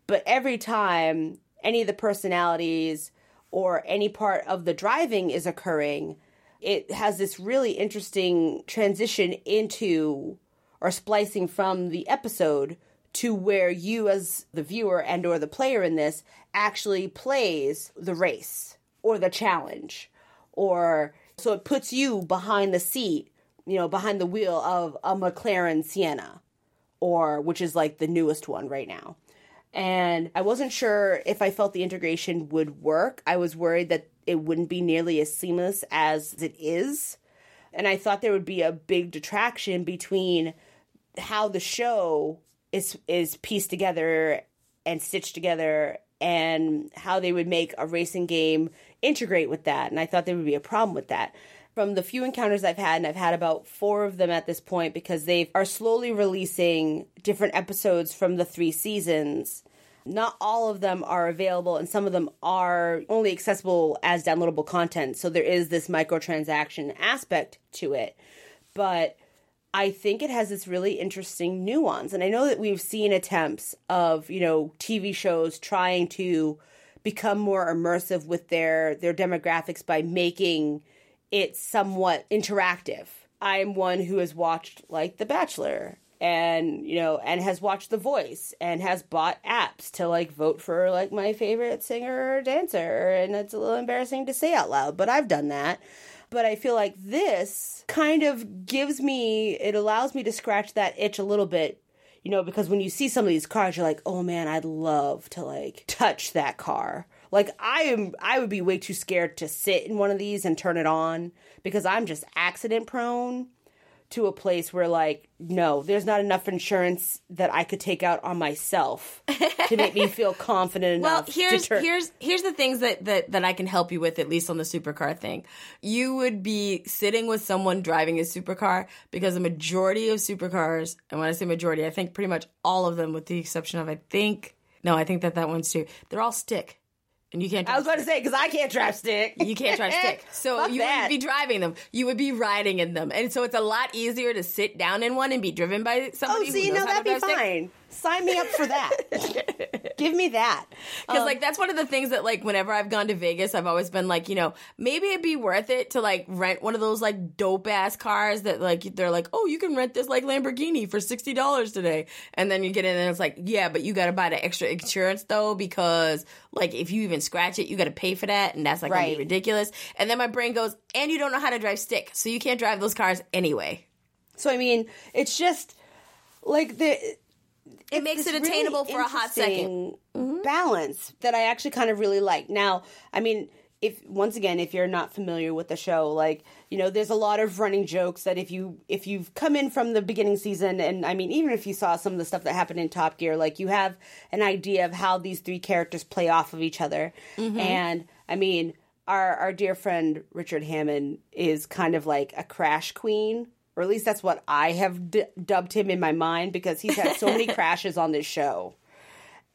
but every time any of the personalities or any part of the driving is occurring, it has this really interesting transition into or splicing from the episode to where you as the viewer and or the player in this actually plays the race or the challenge or so it puts you behind the seat you know behind the wheel of a mclaren Senna or which is like the newest one right now and I wasn't sure if I felt the integration would work. I was worried that it wouldn't be nearly as seamless as it is. And I thought there would be a big detraction between how the show is is pieced together and stitched together and how they would make a racing game integrate with that. And I thought there would be a problem with that from the few encounters I've had, and I've had about four of them at this point because they are slowly releasing different episodes from the three seasons. Not all of them are available, and some of them are only accessible as downloadable content. So there is this microtransaction aspect to it. But I think it has this really interesting nuance. And I know that we've seen attempts of, you know, TV shows trying to become more immersive with their their demographics by making it somewhat interactive. I'm one who has watched like The Bachelor and you know and has watched the voice and has bought apps to like vote for like my favorite singer or dancer and it's a little embarrassing to say out loud but i've done that but i feel like this kind of gives me it allows me to scratch that itch a little bit you know because when you see some of these cars you're like oh man i'd love to like touch that car. Like i am i would be way too scared to sit in one of these and turn it on because i'm just accident prone to a place where like no there's not enough insurance that i could take out on myself to make me feel confident enough Well, here's to turn here's here's the things that, that that I can help you with, at least on the supercar thing. You would be sitting with someone driving a supercar because the majority of supercars, and when I say majority, I think pretty much all of them, with the exception of I think no, I think that that one's too. They're all stick, and you can't. i was about to say because i can't drive stick you can't drive stick. So you that. wouldn't be driving them. You would be riding in them. And so it's a lot easier to sit down in one and be driven by oh somebody see who knows no that'd be drive stick. Sign me up for that give me that Because Um, like that's one of the things that like whenever I've gone to Vegas, I've always been like, you know, maybe it'd be worth it to like rent one of those like dope ass cars that like they're like, oh, you can rent this like Lamborghini for sixty dollars today, and then you get in and it's like, yeah, but you got to buy the extra insurance though because like if you even scratch it, you got to pay for that, and that's like gonna Right. be ridiculous. And then my brain goes, and you don't know how to drive stick, so you can't drive those cars anyway. so i mean it's just like the It makes it attainable really for a hot second. interesting mm-hmm. balance that I actually kind of really like. Now, I mean, if once again, if you're not familiar with the show, like you know, there's a lot of running jokes that if you if you've come in from the beginning season, and I mean, even if you saw some of the stuff that happened in Top Gear, like you have an idea of how these three characters play off of each other, mm-hmm. and I mean. Our, our dear friend Richard Hammond is kind of like a crash queen, or at least that's what I have d- dubbed him in my mind because he's had so many crashes on this show.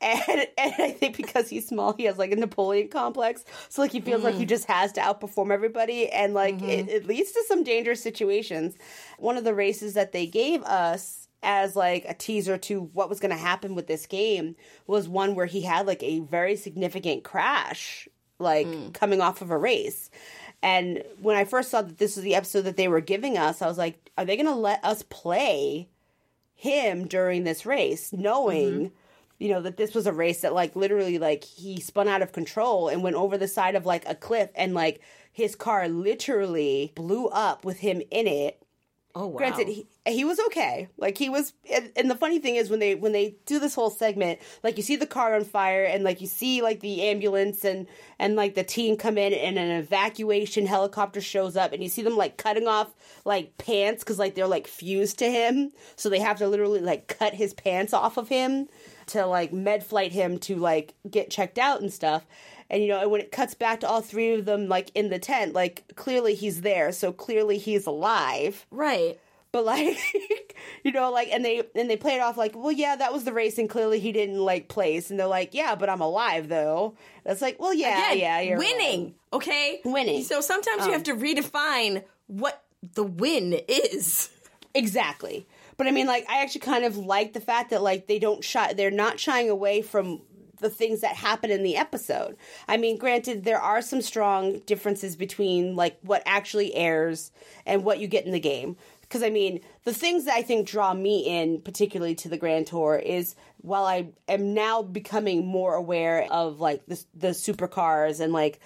And, and I think because he's small, he has like a Napoleon complex. So like he feels like he mm. just has to outperform everybody, and like it, mm-hmm. it leads to some dangerous situations. One of the races that they gave us as like a teaser to what was going to happen with this game was one where he had like a very significant crash, like mm. coming off of a race. And when I first saw that this was the episode that they were giving us, I was like, are they going to let us play him during this race, knowing, mm-hmm. you know, that this was a race that like literally like he spun out of control and went over the side of like a cliff and like his car literally blew up with him in it. Oh wow! Granted, he, he was okay. Like he was, and, and the funny thing is when they when they do this whole segment, like you see the car on fire, and like you see like the ambulance and and like the team come in, and an evacuation helicopter shows up, and you see them like cutting off like pants because like they're like fused to him, so they have to literally like cut his pants off of him to like med flight him to like get checked out and stuff. And you know, and when it cuts back to all three of them like in the tent, like clearly he's there, so clearly he's alive right. but like you know like and they and they play it off like well yeah that was the race and clearly he didn't like place and they're like yeah but i'm alive though that's like well yeah Again, yeah you're winning. Okay, Winning. So sometimes you have um. to redefine what the win is. exactly but i mean like i actually kind of like the fact that like they don't shy they're not shying away from the things that happen in the episode i mean granted there are some strong differences between like what actually airs and what you get in the game because i mean the things that i think draw me in particularly to the grand tour is while i am now becoming more aware of like the, the supercars and like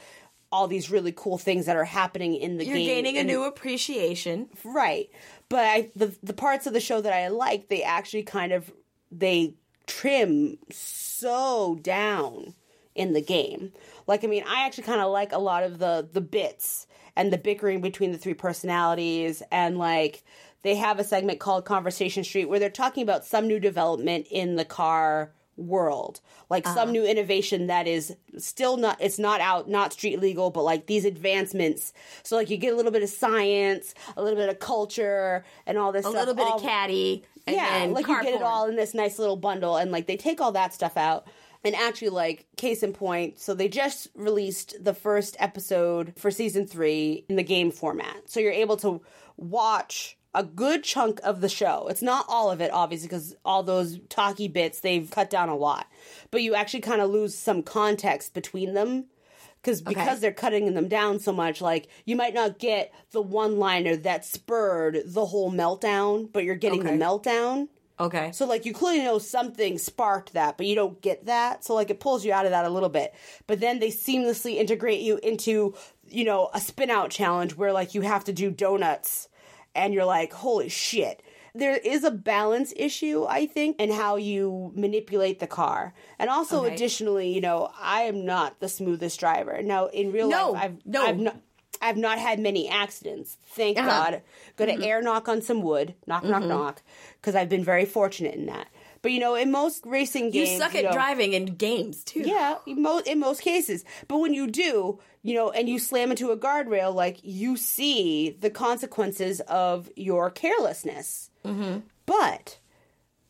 all these really cool things that are happening in the game. You're game gaining a new appreciation. right but I, the the parts of the show that I like, they actually kind of they trim so down in the game. Like I mean, I actually kind of like a lot of the the bits and the bickering between the three personalities and like they have a segment called Conversation Street where they're talking about some new development in the car world like some uh-huh. new innovation that is still not it's not out not street legal but like these advancements so like you get a little bit of science a little bit of culture and all this A stuff little bit all- of caddy. And yeah, then like you get it all in this nice little bundle, and like they take all that stuff out. And actually, like case in point, so they just released the first episode for season three in the game format, so you're able to watch a good chunk of the show. It's not all of it, obviously, because all those talky bits they've cut down a lot, but you actually kind of lose some context between them because because they're cutting them down so much like you might not get the one liner that spurred the whole meltdown but you're getting Okay. the meltdown Okay. So like you clearly know something sparked that, but you don't get that. So like it pulls you out of that a little bit. But then they seamlessly integrate you into, you know, a spin out challenge where like you have to do donuts and you're like, holy shit. There is a balance issue, I think, in how you manipulate the car. And also Okay. additionally, you know, I am not the smoothest driver. Now in real No, life I've no. I've not I've not had many accidents. Thank Uh-huh. God. Going to air knock on some wood. Knock, knock, knock. Because I've been very fortunate in that. But you know, in most racing games, You suck at know- driving in games too. Yeah, in mo- in most cases. But when you do, you know, and you slam into a guardrail, like you see the consequences of your carelessness. Mm-hmm. But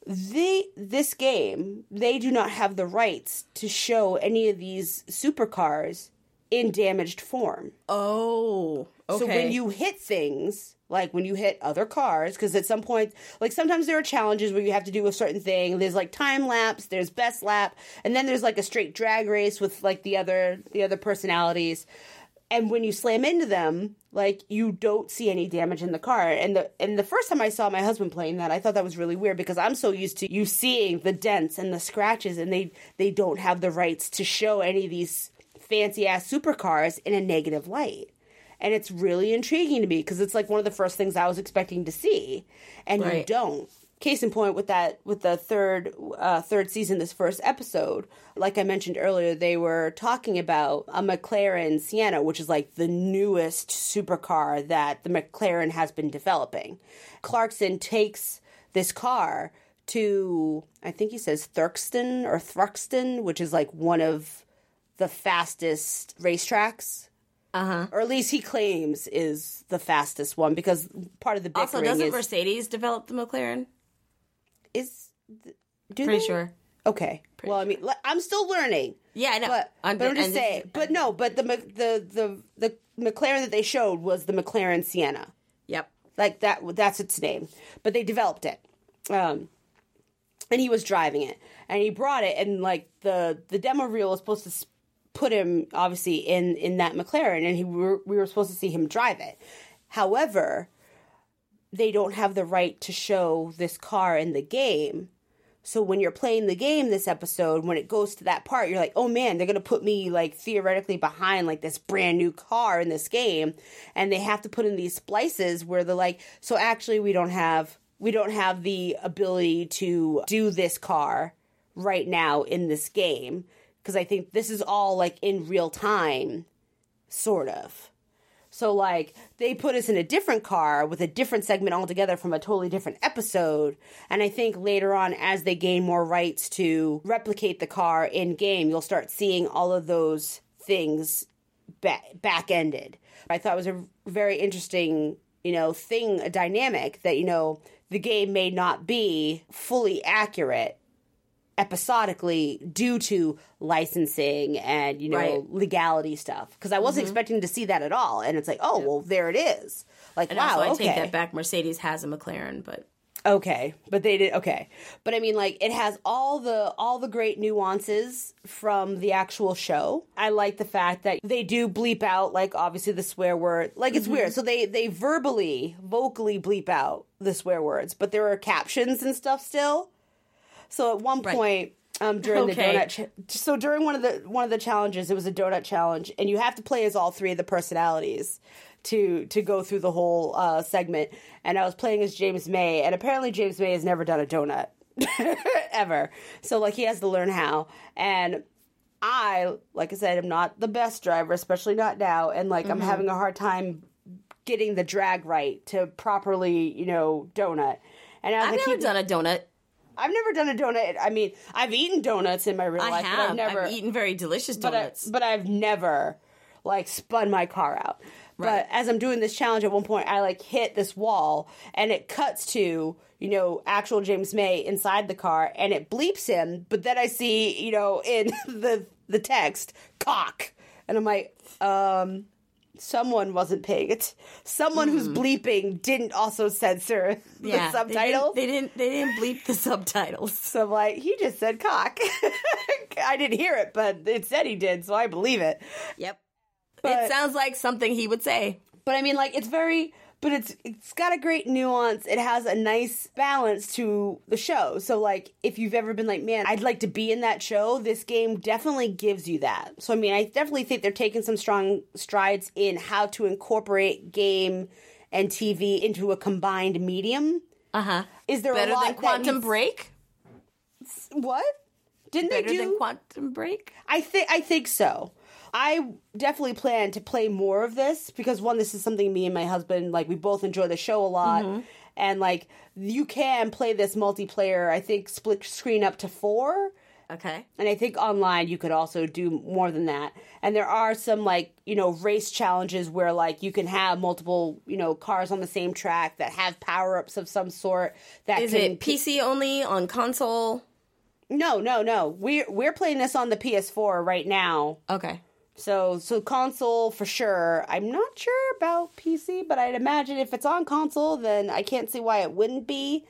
they this game, they do not have the rights to show any of these supercars in damaged form. Oh. Okay. So when you hit things, like when you hit other cars, because at some point, like sometimes there are challenges where you have to do a certain thing. There's like time lapse, there's best lap, and then there's like a straight drag race with like the other the other personalities. And when you slam into them, like you don't see any damage in the car. And the and the first time I saw my husband playing that, I thought that was really weird because I'm so used to you seeing the dents and the scratches, and they they don't have the rights to show any of these fancy ass supercars in a negative light and it's really intriguing to me because it's like one of the first things I was expecting to see, and you don't. Case in point with that, with the third uh, third season, this first episode, like I mentioned earlier, they were talking about a McLaren Senna, which is like the newest supercar that the McLaren has been developing. Clarkson takes this car to, I think he says Thurkston or Thruxton, which is like one of the fastest racetracks uh-huh. or at least he claims is the fastest one because part of the Also, bickering doesn't is Mercedes develop the McLaren? Is do Pretty they? sure. Okay. well, I mean, I'm still learning. Yeah, I know. But, I'm- but I'm just saying. But no, but the the the the McLaren that they showed was the McLaren Senna. Yep. Like that. That's its name. But they developed it. Um, and he was driving it, and he brought it, and like the the demo reel was supposed to put him obviously in in that McLaren, and he we were, we were supposed to see him drive it. However, they don't have the right to show this car in the game. So when you're playing the game this episode, when it goes to that part, you're like, oh man, they're gonna put me like theoretically behind like this brand new car in this game, and they have to put in these splices where they're like, so actually we don't have we don't have the ability to do this car right now in this game because I think this is all like in real time, sort of. So like they put us in a different car with a different segment altogether from a totally different episode. And I think later on as they gain more rights to replicate the car in game, you'll start seeing all of those things ba- back ended. I thought it was a very interesting, you know, thing, a dynamic that, you know, the game may not be fully accurate episodically due to licensing and you know Right. legality stuff. Because i wasn't mm-hmm. expecting to see that at all. And it's like oh well there it is. Like And wow also, I okay take that back. Mercedes has a McLaren, but okay. But they did okay. But i mean like it has all the all the great nuances from the actual show. I like the fact that they do bleep out like obviously the swear word. Like it's weird. Mm-hmm. So they they verbally vocally bleep out the swear words but there are captions and stuff still so at one Right. point um, during the donut, ch- so during one of the one of the challenges, it was a donut challenge, and you have to play as all three of the personalities to to go through the whole uh, segment. And I was playing as James May, and apparently James May has never done a donut ever, so like he has to learn how. And I, like I said, am not the best driver, especially not now, and like I'm having a hard time getting the drag right to properly, you know, donut. And as I've I never keep done a donut. I've never done a donut. I mean, I've eaten donuts in my real I life, have. but I've never I've eaten very delicious but, I, donuts. but I've never like spun my car out. Right. But as I'm doing this challenge, at one point I like hit this wall, and it cuts to you know actual James May inside the car, and it bleeps him. But then I see you know in the the text cock, and I'm like, um. Someone wasn't paying it. Someone who's mm. bleeping didn't also censor the yeah, subtitle. They didn't, they didn't. They didn't bleep the subtitles. So I'm like, he just said cock. I didn't hear it, but it said he did, so I believe it. Yep. But- it sounds like something he would say. But I mean, like, it's very but it's it's got a great nuance. It has a nice balance to the show. So like if you've ever been like, man, I'd like to be in that show, this game definitely gives you that. So I mean, I definitely think they're taking some strong strides in how to incorporate game and TV into a combined medium. Uh huh. Is there Better a lot than Quantum needs- Break? What? Didn't Better they do than Quantum Break? I think I think so. I definitely plan to play more of this because one, this is something me and my husband like. We both enjoy the show a lot, Mm-hmm. and like you can play this multiplayer. I think split screen up to four, Okay. and I think online you could also do more than that. And there are some like you know race challenges where like you can have multiple you know cars on the same track that have power ups of some sort. That Is can it PC only on console? no no no. We're we're playing this on the PS4 right now. Okay. So so console for sure. I'm not sure about PC, but I'd imagine if it's on console, then I can't see why it wouldn't be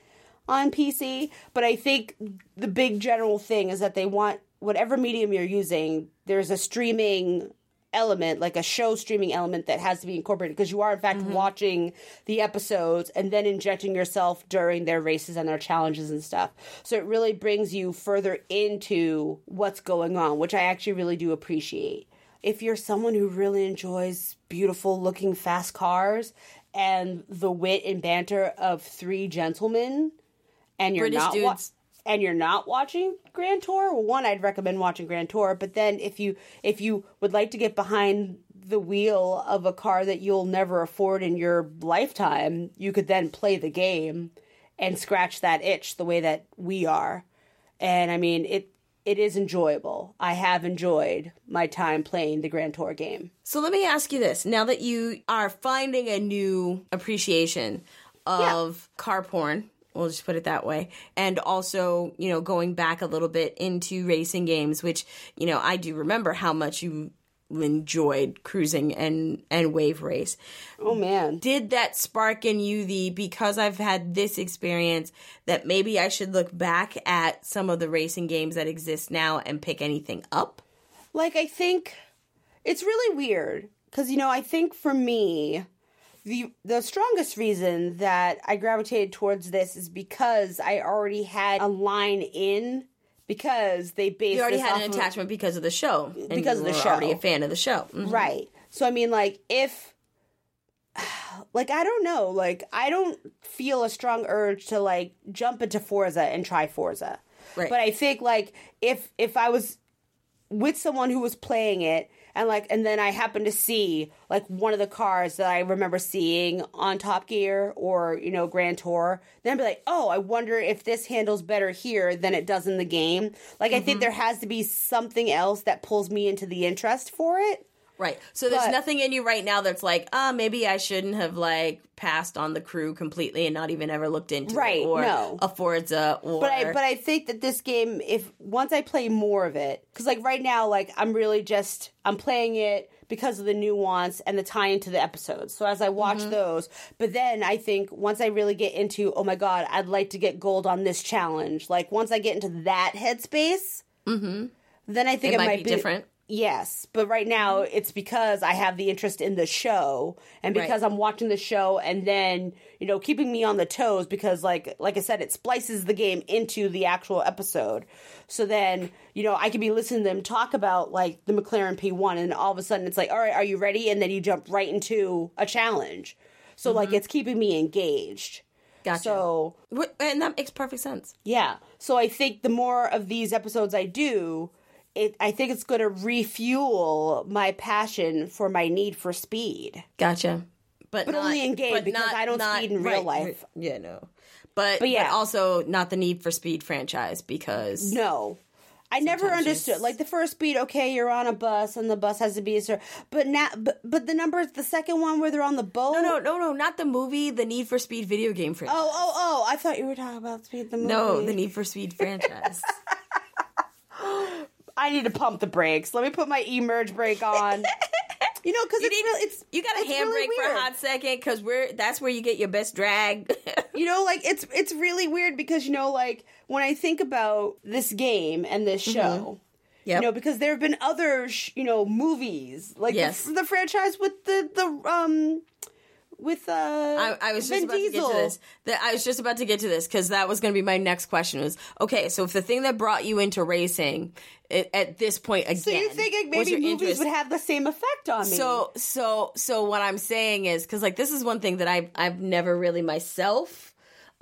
on PC. But I think the big general thing is that they want whatever medium you're using, there's a streaming element, like a show streaming element that has to be incorporated because you are in fact mm-hmm. watching the episodes and then injecting yourself during their races and their challenges and stuff. So it really brings you further into what's going on, which I actually really do appreciate. If you're someone who really enjoys beautiful looking fast cars and the wit and banter of three gentlemen and you're British not wa- and you're not watching Grand Tour, well, one I'd recommend watching Grand Tour. But then if you if you would like to get behind the wheel of a car that you'll never afford in your lifetime, you could then play the game and scratch that itch the way that we are. And I mean it it is enjoyable. I have enjoyed my time playing the Grand Tour game. So let me ask you this: Now that you are finding a new appreciation of car porn, we'll just put it that way, and also you know going back a little bit into racing games, which you know I do remember how much you enjoyed cruising and and wave race. Oh man. Did that spark in you the because I've had this experience that maybe I should look back at some of the racing games that exist now and pick anything up? like I think it's really weird because you know I think for me the the strongest reason that I gravitated towards this is because I already had a line in because they based You already had an of- attachment because of the show. and Because of the were Already show. a fan of the show. Mhm. Right. So I mean like if like I don't know, like I don't feel a strong urge to like jump into Forza and try Forza. Right. But I think like if if I was with someone who was playing it and like and then I happened to see like one of the cars that I remember seeing on Top Gear or you know Grand Tour, then I'd be like, oh, I wonder if this handles better here than it does in the game. Like I Mm-hmm. think there has to be something else that pulls me into the interest for it. Right. So there's But- nothing in you right now that's like, ah, maybe I shouldn't have like passed on the crew completely and not even ever looked into Right, it or no. a Forza or But I but I think that this game, if once I play more of it, because like right now, like I'm really just I'm playing it because of the nuance and the tie into the episodes. So as I watch Mm-hmm. those, but then I think once I really get into, oh my god, I'd like to get gold on this challenge. Like once I get into that headspace, mm-hmm. then I think it it, might, be, different. Yes, but right now mm-hmm. it's because I have the interest in the show and because Right. I'm watching the show and then, you know, keeping me on the toes because like like I said it splices the game into the actual episode. So then, you know, I could be listening to them talk about like the McLaren P1 and all of a sudden it's like, "All right, are you ready?" and then you jump right into a challenge. So like mm-hmm. it's keeping me engaged. Gotcha. So, and that makes perfect sense. yeah. So I think the more of these episodes I do, it I think it's going to refuel my passion for my need for speed. Gotcha. But, But not- only in game, because I don't speed in real life. Yeah, no. But, But yeah. but also not the Need for Speed franchise because No. I never understood. it's- Like the first speed, okay, you're on a bus and the bus has to be a certain. But now, but, but the number, the second one where they're on the boat. no, no, no, no, not the movie, the Need for Speed video game franchise. Oh, oh, oh! I thought you were talking about Speed the movie. no, the Need for Speed franchise. I need to pump the brakes. Let me put my emerge brake on. you know, because it's need real. It's you got a handbrake really for a hot second because we're that's where you get your best drag. you know like it's it's really weird because you know like when i think about this game and this show Mm-hmm. Yep. you know because there have been other sh- you know movies like Yes. the, the franchise with the the um with uh I, I was just Vin about Diesel. to get to this. That I was just about to get to this because that was going to be my next question. Was okay. So if the thing that brought you into racing it, at this point again, So you think like, maybe your movies interest- would have the same effect on me? So so so what I'm saying is because like this is one thing that I've I've never really myself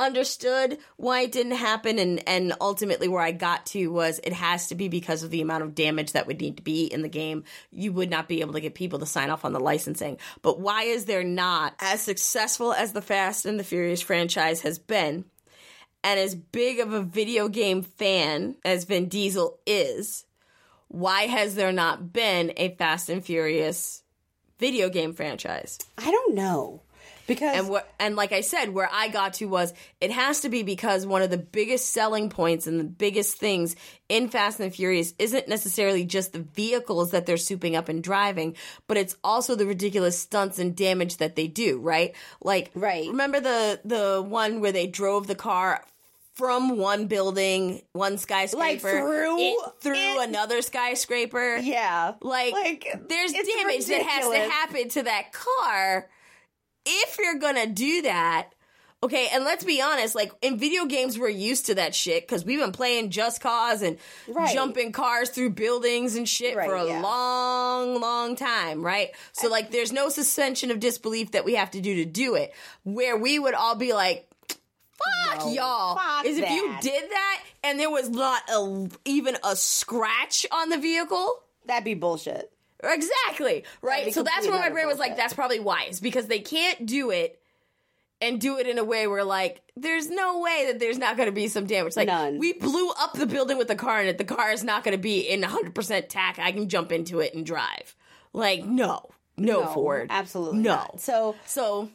understood why it didn't happen and and ultimately where I got to was it has to be because of the amount of damage that would need to be in the game. You would not be able to get people to sign off on the licensing. But why is there not as successful as the Fast and the Furious franchise has been? And as big of a video game fan as Vin Diesel is, why has there not been a Fast and Furious video game franchise? I don't know because And what and like I said, where I got to was it has to be because one of the biggest selling points and the biggest things in Fast and Furious isn't necessarily just the vehicles that they're souping up and driving, but it's also the ridiculous stunts and damage that they do, right? Like Right. remember the the one where they drove the car from one building, one skyscraper, through it, through it? another skyscraper. yeah, Like, Like, there's damage that has to happen to that car if you're gonna do that. Okay, and let's be honest, like in video games, we're used to that shit because we've been playing Just Cause and Right. jumping cars through buildings and shit Right, for a yeah. long, long time, right? So, like, there's no suspension of disbelief that we have to do to do it. Where we would all be like, fuck No, y'all fuck is if you did that and there was not a, even a scratch on the vehicle that'd be bullshit. Exactly right so that's where my brain was like that's probably why it's because they can't do it and do it in a way where like there's no way that there's not going to be some damage like None. we blew up the building with the car in it the car is not going to be in 100% tack i can jump into it and drive like no no, ford absolutely no not. So so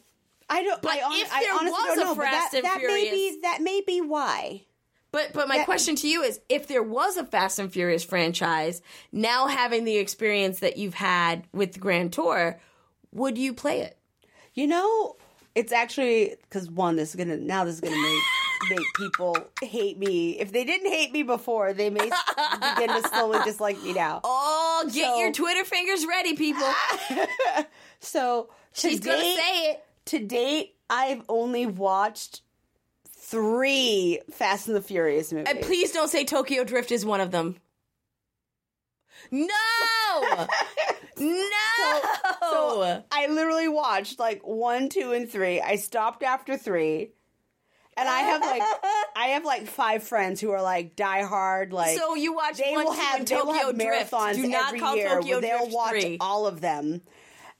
I don't. But I, hon- if I there honestly was don't a know. Fast that, and that may be that may be why. But but my question to you is if there was a Fast and Furious franchise, now having the experience that you've had with the Grand Tour, would you play it? You know, it's actually because one, this is gonna now this is gonna make make people hate me. If they didn't hate me before, they may begin to slowly dislike me now. Oh, get So- your Twitter fingers ready, people. So to She's gonna date, say it. to date, I've only watched three Fast and the Furious uh, movies. And please don't say Tokyo Drift is one of them. No! no! So I literally watched like one, two, and three. I stopped after three. And I have like I have like five friends who are like diehard like So you watch they one, will have they will Tokyo have Drift. marathons Do not every call year Tokyo they'll Drift watch 3. all of them.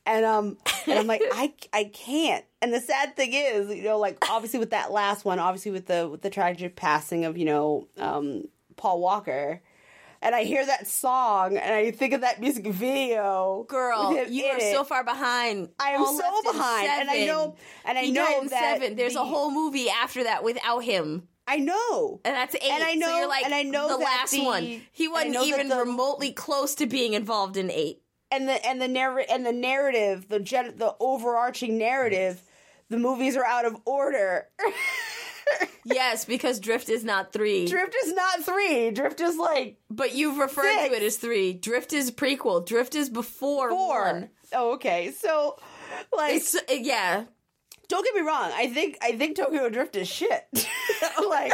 And um and I'm like I I can't. And the sad thing is, you know, like obviously with that last one, obviously with the with the tragic passing of, you know, um Paul Walker. And I hear that song and I think of that music video. Girl, you are it. so far behind. I am All so behind, and I know- and I He know that seven. There's the- a whole movie after that without him. I know. And that's eight. And I so know- you're like and I know the last the- one. He wasn't even the- remotely close to being involved in eight. And the and the narr- and the narrative, the gen- the overarching narrative, the movies are out of order. Yes, because Drift is not three. Drift is not three. Drift is like but you've referred Six. to it as three. Drift is prequel. Drift is before four. one. Oh, okay. So, like, It's uh, yeah. don't get me wrong. I think I think Tokyo Drift is shit. like,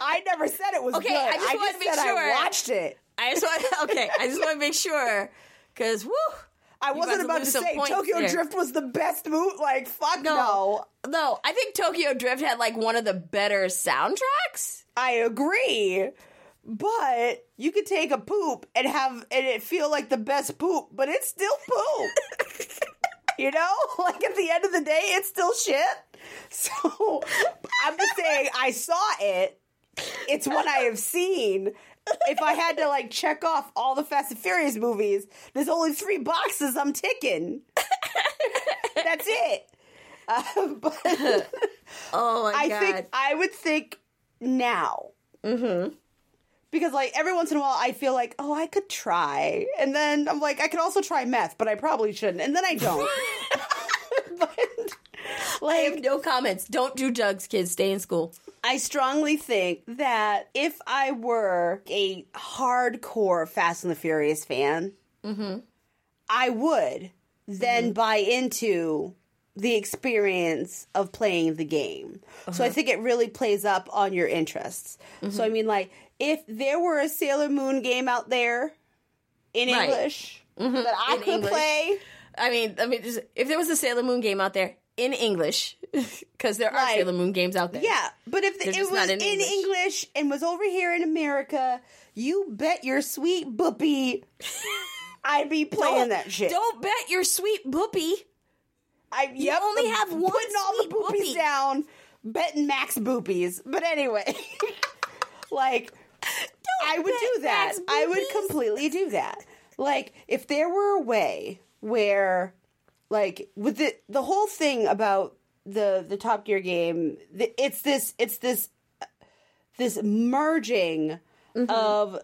I never said it was Okay, good. I just wanted to make said sure. I watched it. I just want okay. I just want to make sure because woo. I wasn't about to to, say Tokyo there. Drift was the best movie. Like, fuck No. no. No, I think Tokyo Drift had like one of the better soundtracks. I agree. But you could take a poop and have and it feel like the best poop, but it's still poop. you know? Like at the end of the day, it's still shit. So I'm just saying I saw it. It's what I have seen. If I had to like check off all the Fast and Furious movies, there's only three boxes I'm ticking. That's it. Uh, but Oh my I god! think I would think now. Mm-hmm. Because like every once in a while I feel like, oh, I could try. And then I'm like, I could also try meth, but I probably shouldn't. And then I don't. but I have no comments. Don't do drugs, kids. Stay in school. I strongly think that if I were a hardcore Fast and the Furious fan, mm-hmm. I would then mm-hmm. buy into the experience of playing the game. So I uh-huh. think it really plays up on your interests. So mm-hmm. I mean like if there were a Sailor Moon game out there in Right. English that I In could English. play, I mean, I mean, just, if there was a Sailor Moon game out there in English, because there are Like, Sailor Moon games out there. yeah, but if They're it was in in English. English. and was over here in America, you bet your sweet boopy I'd be playing that shit. Don't bet your sweet boopy. I yep, only have one putting all the boopies boopy. down, betting max boopies. But anyway, like I would do that. I would completely do that. Like if there were a way where, like, with the the whole thing about the the Top Gear game, the, it's this it's this this merging of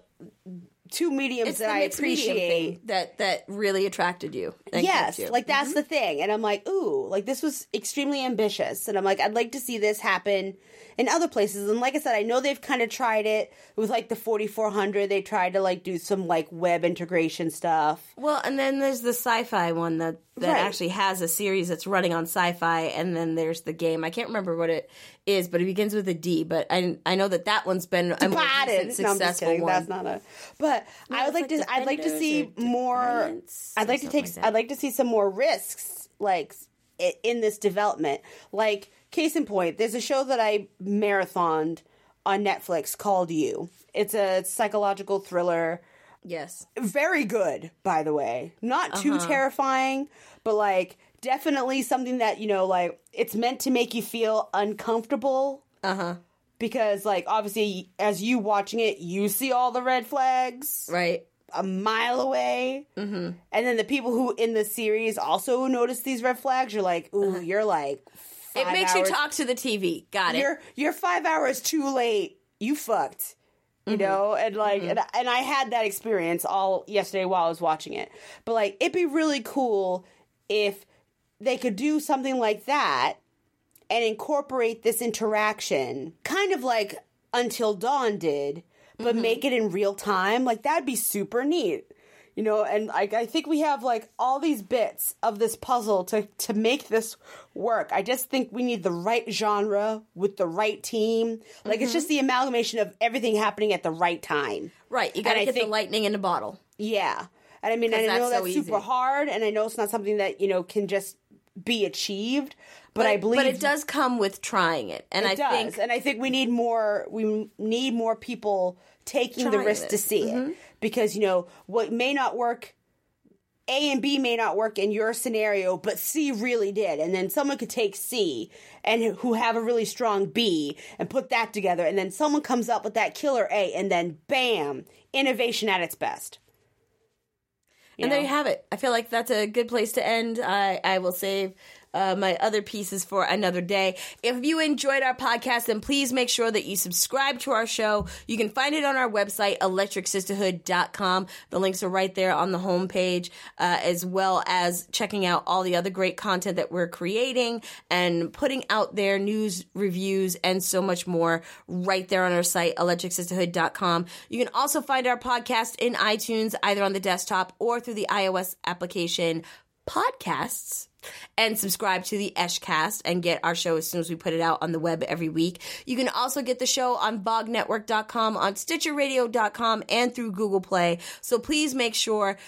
two mediums Mm-hmm. It's that I appreciate that that really attracted you. yes you. like that's the thing and i'm like ooh like this was extremely ambitious and i'm like i'd like to see this happen in other places and like i said i know they've kind of tried it with like the 4400 they tried to like do some like web integration stuff Well, and then there's the sci-fi one that that Right. actually has a series that's running on sci-fi, and then there's the game. I can't remember what it is, but it begins with a D. But I I know that that one's been a recent No, I'm just successful kidding. one. That's not a. But I would like like to. I'd like to see more. I'd like to take. like. I'd like to see some more risks, like in this development. Like case in point, there's a show that I marathoned on Netflix called You. It's a psychological thriller. Yes. Very good, by the way. Not too Uh-huh. terrifying, but like definitely something that you know, like it's meant to make you feel uncomfortable Uh huh. because like obviously as you watching it you see all the red flags Right. a mile away mm-hmm. and then the people who in the series also notice these red flags you're like ooh you're like It makes hours- you talk to the TV. Got it. you're you're five hours too late you fucked you Mm-hmm. know and like and, and i had that experience all yesterday while i was watching it but like it'd be really cool if they could do something like that and incorporate this interaction kind of like until dawn did but Mm-hmm. make it in real time like that'd be super neat you know and I, I think we have like all these bits of this puzzle to to make this work i just think we need the right genre with the right team like it's Mm-hmm. just the amalgamation of everything happening at the right time right. You got to and get the lightning in a bottle. yeah. And I mean, I know that's that's so super easy. hard, and I know it's not something that, you know, can just be achieved, but, I believe But it does come with trying it, and it I does. think and I think we need more, we need more people taking the risk to this. see it. Because, you know, what may not work, A and B may not work in your scenario, but C really did. And then someone could take C and who have a really strong B and put that together, and then someone comes up with that killer A, and then bam, innovation at its best. and there you have it. I feel like that's a good place to end. I, I will save uh, my other pieces for another day. If you enjoyed our podcast, then please make sure that you subscribe to our show. You can find it on our website, electricsisterhood.com. The links are right there on the homepage, uh, as well as checking out all the other great content that we're creating and putting out there, news, reviews, and so much more right there on our site, electricsisterhood.com. You can also find our podcast in iTunes, either on the desktop or through the iOS application podcasts and subscribe to the Eshcast and get our show as soon as we put it out on the web every week. You can also get the show on bognetwork.com, on stitcherradio.com, and through Google Play. So please make sure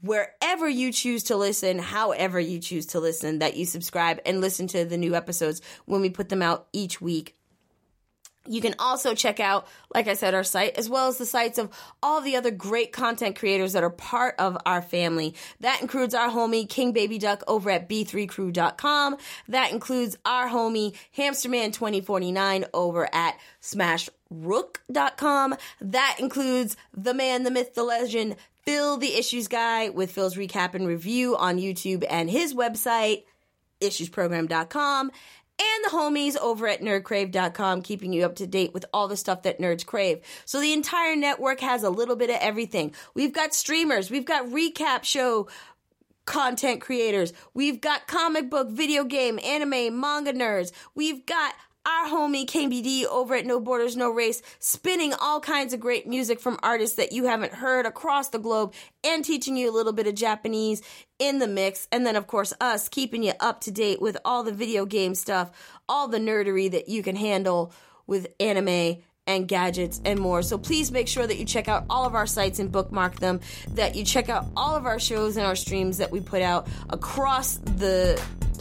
wherever you choose to listen, however you choose to listen, that you subscribe and listen to the new episodes when we put them out each week. You can also check out, like I said, our site, as well as the sites of all the other great content creators that are part of our family. That includes our homie King Baby Duck over at b3crew.com. That includes our homie Hamsterman2049 over at smashrook.com. That includes the man, the myth, the legend, Phil the Issues Guy with Phil's recap and review on YouTube and his website, issuesprogram.com and the homies over at nerdcrave.com keeping you up to date with all the stuff that nerds crave. So the entire network has a little bit of everything. We've got streamers, we've got recap show content creators, we've got comic book, video game, anime, manga nerds, we've got our homie KBD over at No Borders No Race, spinning all kinds of great music from artists that you haven't heard across the globe and teaching you a little bit of Japanese in the mix. And then, of course, us keeping you up to date with all the video game stuff, all the nerdery that you can handle with anime and gadgets and more. So please make sure that you check out all of our sites and bookmark them, that you check out all of our shows and our streams that we put out across the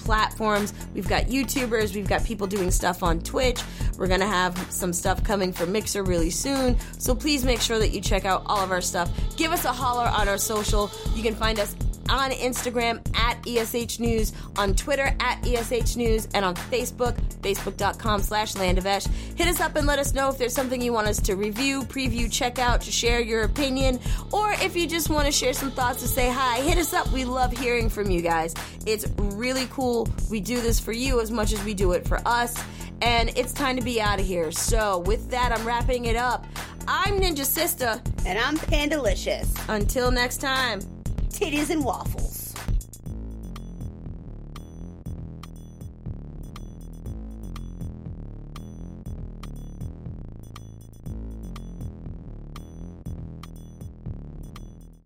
platforms. We've got YouTubers, we've got people doing stuff on Twitch. We're going to have some stuff coming for Mixer really soon. So please make sure that you check out all of our stuff. Give us a holler on our social. You can find us on Instagram at ESH News, on Twitter at ESH News, and on Facebook, facebook.com slash landovesh. Hit us up and let us know if there's something you want us to review, preview, check out, to share your opinion, or if you just want to share some thoughts to say hi, hit us up. We love hearing from you guys. It's really cool. We do this for you as much as we do it for us. And it's time to be out of here. So, with that, I'm wrapping it up. I'm Ninja Sister. And I'm Pandalicious. Until next time titties and waffles.